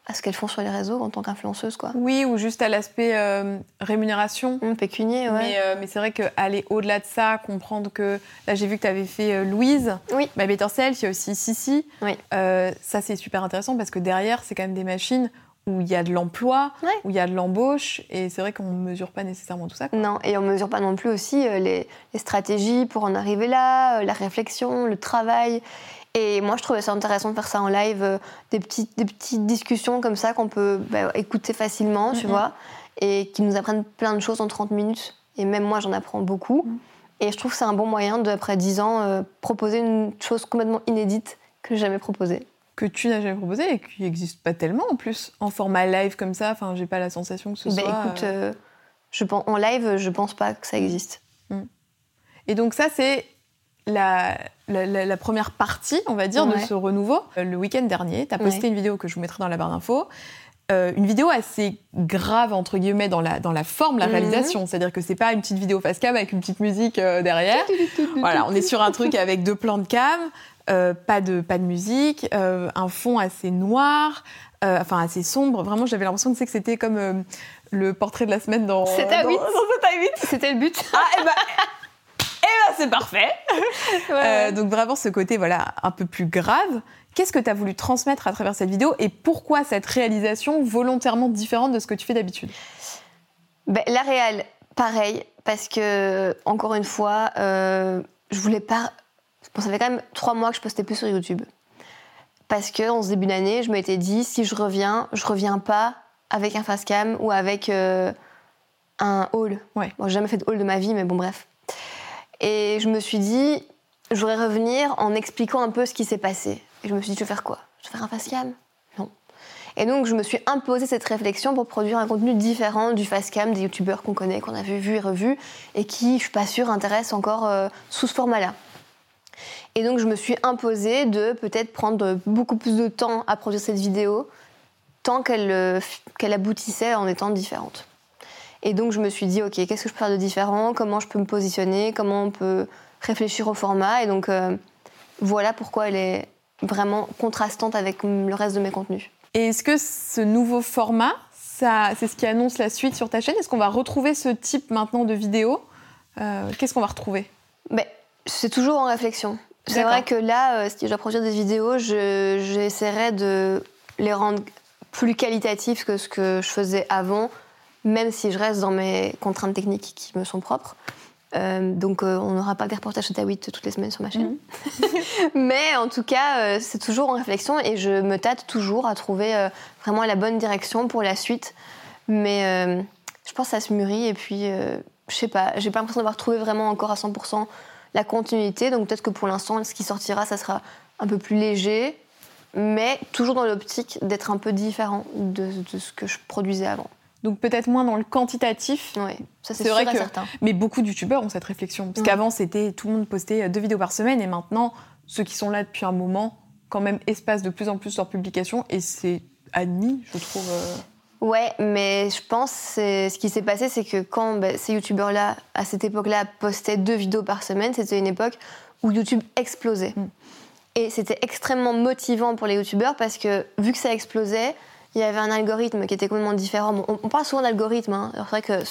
à ce qu'elles font sur les réseaux en tant qu'influenceuse, quoi. Oui, ou juste à l'aspect euh, rémunération. Mmh, pécunier, ouais. Mais, euh, mais c'est vrai qu'aller au-delà de ça, comprendre que... Là, j'ai vu que tu avais fait euh, Louise, oui. bah, Better Self, il y a aussi Sissi. Oui. ça, c'est super intéressant parce que derrière, c'est quand même des machines où il y a de l'emploi, où il y a de l'embauche, et c'est vrai qu'on ne mesure pas nécessairement tout ça. Non, et on ne mesure pas non plus aussi les, les, stratégies pour en arriver là, la réflexion, le travail. Et moi, je trouvais ça intéressant de faire ça en live, euh, des, petites, des petites discussions comme ça qu'on peut bah, écouter facilement, tu vois, et qui nous apprennent plein de choses en 30 minutes. Et même moi, j'en apprends beaucoup. Mm. Et je trouve que c'est un bon moyen de, après 10 ans, euh, proposer une chose complètement inédite que j'ai jamais proposée. Que tu n'as jamais proposé et qui n'existe pas tellement en plus. En format live comme ça, enfin, j'ai pas la sensation que ce bah, soit. Écoute, euh, je pense, en live, je pense pas que ça existe. Mm. Et donc, ça, c'est la, la, première partie, on va dire, de ce renouveau. Euh, le week-end dernier, tu as posté une vidéo que je vous mettrai dans la barre d'infos. Euh, une vidéo assez grave, entre guillemets, dans la, dans la forme, la mhm. réalisation. C'est-à-dire que c'est pas une petite vidéo face cam avec une petite musique euh, derrière. voilà, on est sur un truc avec deux plans de cam, pas, de, pas de musique, un fond assez noir, enfin assez sombre. Vraiment, j'avais l'impression que c'était comme le portrait de la semaine dans. C'était à 8. C'était le but. Ah, et eh bah, ben, c'est parfait. Euh, donc vraiment ce côté voilà un peu plus grave. Qu'est-ce que tu as voulu transmettre à travers cette vidéo et pourquoi cette réalisation volontairement différente de ce que tu fais d'habitude? Ben, La réelle, pareil, parce que encore une fois, euh, je voulais pas. Bon, ça fait quand même trois mois que je postais plus sur YouTube. Parce que en ce début d'année, je m'étais dit si je reviens, je reviens pas avec un face cam ou avec euh, un haul. Ouais. Bon, j'ai jamais fait de haul de ma vie, mais bon, bref. Et je me suis dit, je voudrais revenir en expliquant un peu ce qui s'est passé. Et je me suis dit, je vais faire quoi? Je vais faire un facecam Non. Et donc, je me suis imposé cette réflexion pour produire un contenu différent du facecam des youtubeurs qu'on connaît, qu'on a vu, et revu, et qui, je suis pas sûre, intéressent encore euh, sous ce format-là. Et donc, je me suis imposé de peut-être prendre beaucoup plus de temps à produire cette vidéo, tant qu'elle euh, qu'elle aboutissait en étant différente. Et donc je me suis dit, ok, qu'est-ce que je peux faire de différent? Comment je peux me positionner? Comment on peut réfléchir au format? Et donc euh, voilà pourquoi elle est vraiment contrastante avec le reste de mes contenus. Et est-ce que ce nouveau format, c'est ce qui annonce la suite sur ta chaîne? Est-ce qu'on va retrouver ce type maintenant de vidéo? Euh, Qu'est-ce qu'on va retrouver? Ben, C'est toujours en réflexion. C'est vrai que là, euh, si je dois produire des vidéos, j'essaierai de les rendre plus qualitatives que ce que je faisais avant même si je reste dans mes contraintes techniques qui me sont propres. Euh, donc on n'aura pas des reportages de Tawit toutes les semaines sur ma chaîne. Mhm. Mais en tout cas, c'est toujours en réflexion et je me tâte toujours à trouver vraiment la bonne direction pour la suite. Mais je pense que ça se mûrit et puis je sais pas, j'ai pas l'impression d'avoir trouvé vraiment encore à 100% la continuité. Donc peut-être que pour l'instant, ce qui sortira, ça sera un peu plus léger, mais toujours dans l'optique d'être un peu différent de, ce que je produisais avant. Donc peut-être moins dans le quantitatif. Oui, ça c'est vrai que. Certain. Mais beaucoup de youtubeurs ont cette réflexion. Parce qu'avant, c'était tout le monde postait deux vidéos par semaine, et maintenant, ceux qui sont là depuis un moment, quand même, espacent de plus en plus leurs publications, et c'est admis, je trouve. Euh, Ouais, mais je pense que ce qui s'est passé, c'est que quand bah, ces youtubeurs-là, à cette époque-là, postaient deux vidéos par semaine, c'était une époque où YouTube explosait. Mm. Et c'était extrêmement motivant pour les youtubeurs parce que vu que ça explosait, il y avait un algorithme qui était complètement différent. on, parle souvent d'algorithme. Hein. C'est vrai que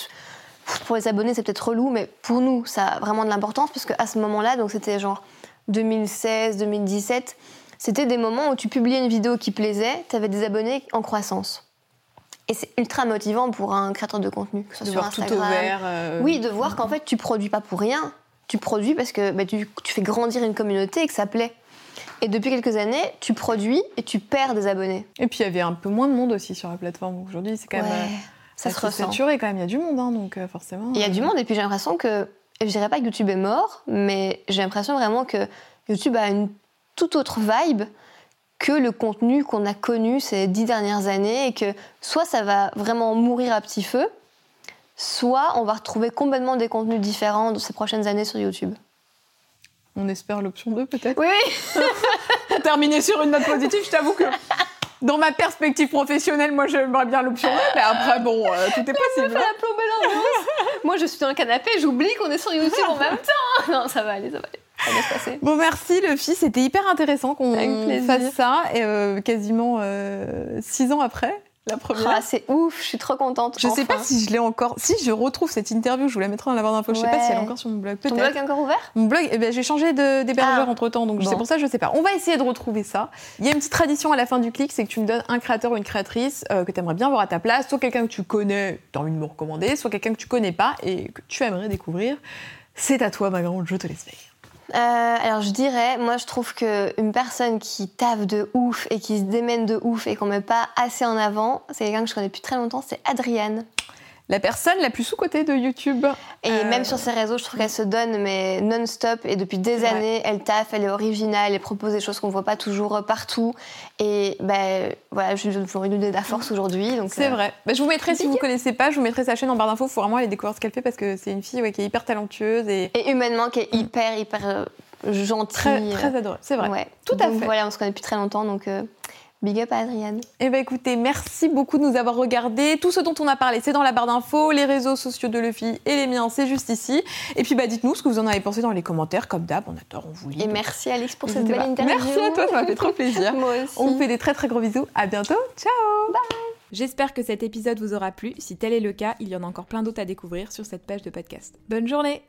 pour les abonnés, c'est peut-être relou, mais pour nous, ça a vraiment de l'importance parce qu'à ce moment-là, donc c'était genre 2016, 2017, c'était des moments où tu publiais une vidéo qui plaisait, tu avais des abonnés en croissance. Et c'est ultra motivant pour un créateur de contenu, que ce soit sur Instagram. Tout euh, Oui, de voir qu'en fait, tu produis pas pour rien. Tu produis parce que bah, tu, fais grandir une communauté et que ça plaît. Et depuis quelques années, tu produis et tu perds des abonnés. Et puis il y avait un peu moins de monde aussi sur la plateforme. Aujourd'hui, c'est quand même. Euh, ça se ressent. saturé quand même. Il y a du monde, hein, donc euh, forcément. Il y a du monde, et puis j'ai l'impression que. Je dirais pas que YouTube est mort, mais j'ai l'impression vraiment que YouTube a une toute autre vibe que le contenu qu'on a connu ces dix dernières années et que soit ça va vraiment mourir à petit feu, soit on va retrouver complètement des contenus différents ces prochaines années sur YouTube. On espère l'option 2 peut-être Oui Pour terminer sur une note positive, je t'avoue que dans ma perspective professionnelle, moi j'aimerais bien l'option 2, mais après bon, euh, tout est possible. Hein. moi je suis dans le canapé, j'oublie qu'on est sur YouTube en même temps. Non, ça va aller, ça va aller. Bon, merci Luffy, c'était hyper intéressant qu'on fasse ça, et, euh, quasiment euh, six ans après. La première. Ah, c'est ouf, je suis trop contente. Je sais pas si je l'ai encore. Si je retrouve cette interview, je vous la mettrai dans la barre d'infos. Je sais pas si elle est encore sur mon blog. Ton blog est encore ouvert? Mon blog, eh ben, j'ai changé d'hébergeur ah. entre temps, donc c'est pour ça je sais pas. On va essayer de retrouver ça. Il y a une petite tradition à la fin du clic, c'est que tu me donnes un créateur ou une créatrice euh, que tu aimerais bien voir à ta place, soit quelqu'un que tu connais, tu as envie de me recommander, soit quelqu'un que tu connais pas et que tu aimerais découvrir. C'est à toi, ma grande, je te laisse faire. Euh, alors je dirais, moi je trouve qu'une personne qui taffe de ouf et qui se démène de ouf et qu'on met pas assez en avant, c'est quelqu'un que je connais depuis très longtemps, c'est Adriane la personne la plus sous-cotée de YouTube. Et euh, même sur ses réseaux, je trouve qu'elle se donne mais non-stop et depuis des années, elle taffe, elle est originale, elle propose des choses qu'on voit pas toujours partout. Et ben voilà, je lui donner de la force aujourd'hui. C'est euh, vrai. Ben, je vous mettrai si vous connaissez pas, je vous mettrai sa chaîne en barre d'infos. Il faut vraiment aller découvrir ce qu'elle fait parce que c'est une fille qui est hyper talentueuse et, et humainement qui est hyper hyper euh, gentille. Très, très adorable, c'est vrai. Tout à fait. Voilà, on se connaît depuis très longtemps donc. Big up à Adrienne. Eh bien écoutez, merci beaucoup de nous avoir regardés. Tout ce dont on a parlé, c'est dans la barre d'infos. Les réseaux sociaux de Luffy et les miens, c'est juste ici. Et puis bah, dites-nous ce que vous en avez pensé dans les commentaires. Comme d'hab, on adore, on vous lit. Et merci Alix pour cette belle interview. Merci à toi, ça m'a fait trop plaisir. Moi aussi. On vous fait des très très gros bisous. À bientôt. Ciao. Bye. J'espère que cet épisode vous aura plu. Si tel est le cas, il y en a encore plein d'autres à découvrir sur cette page de podcast. Bonne journée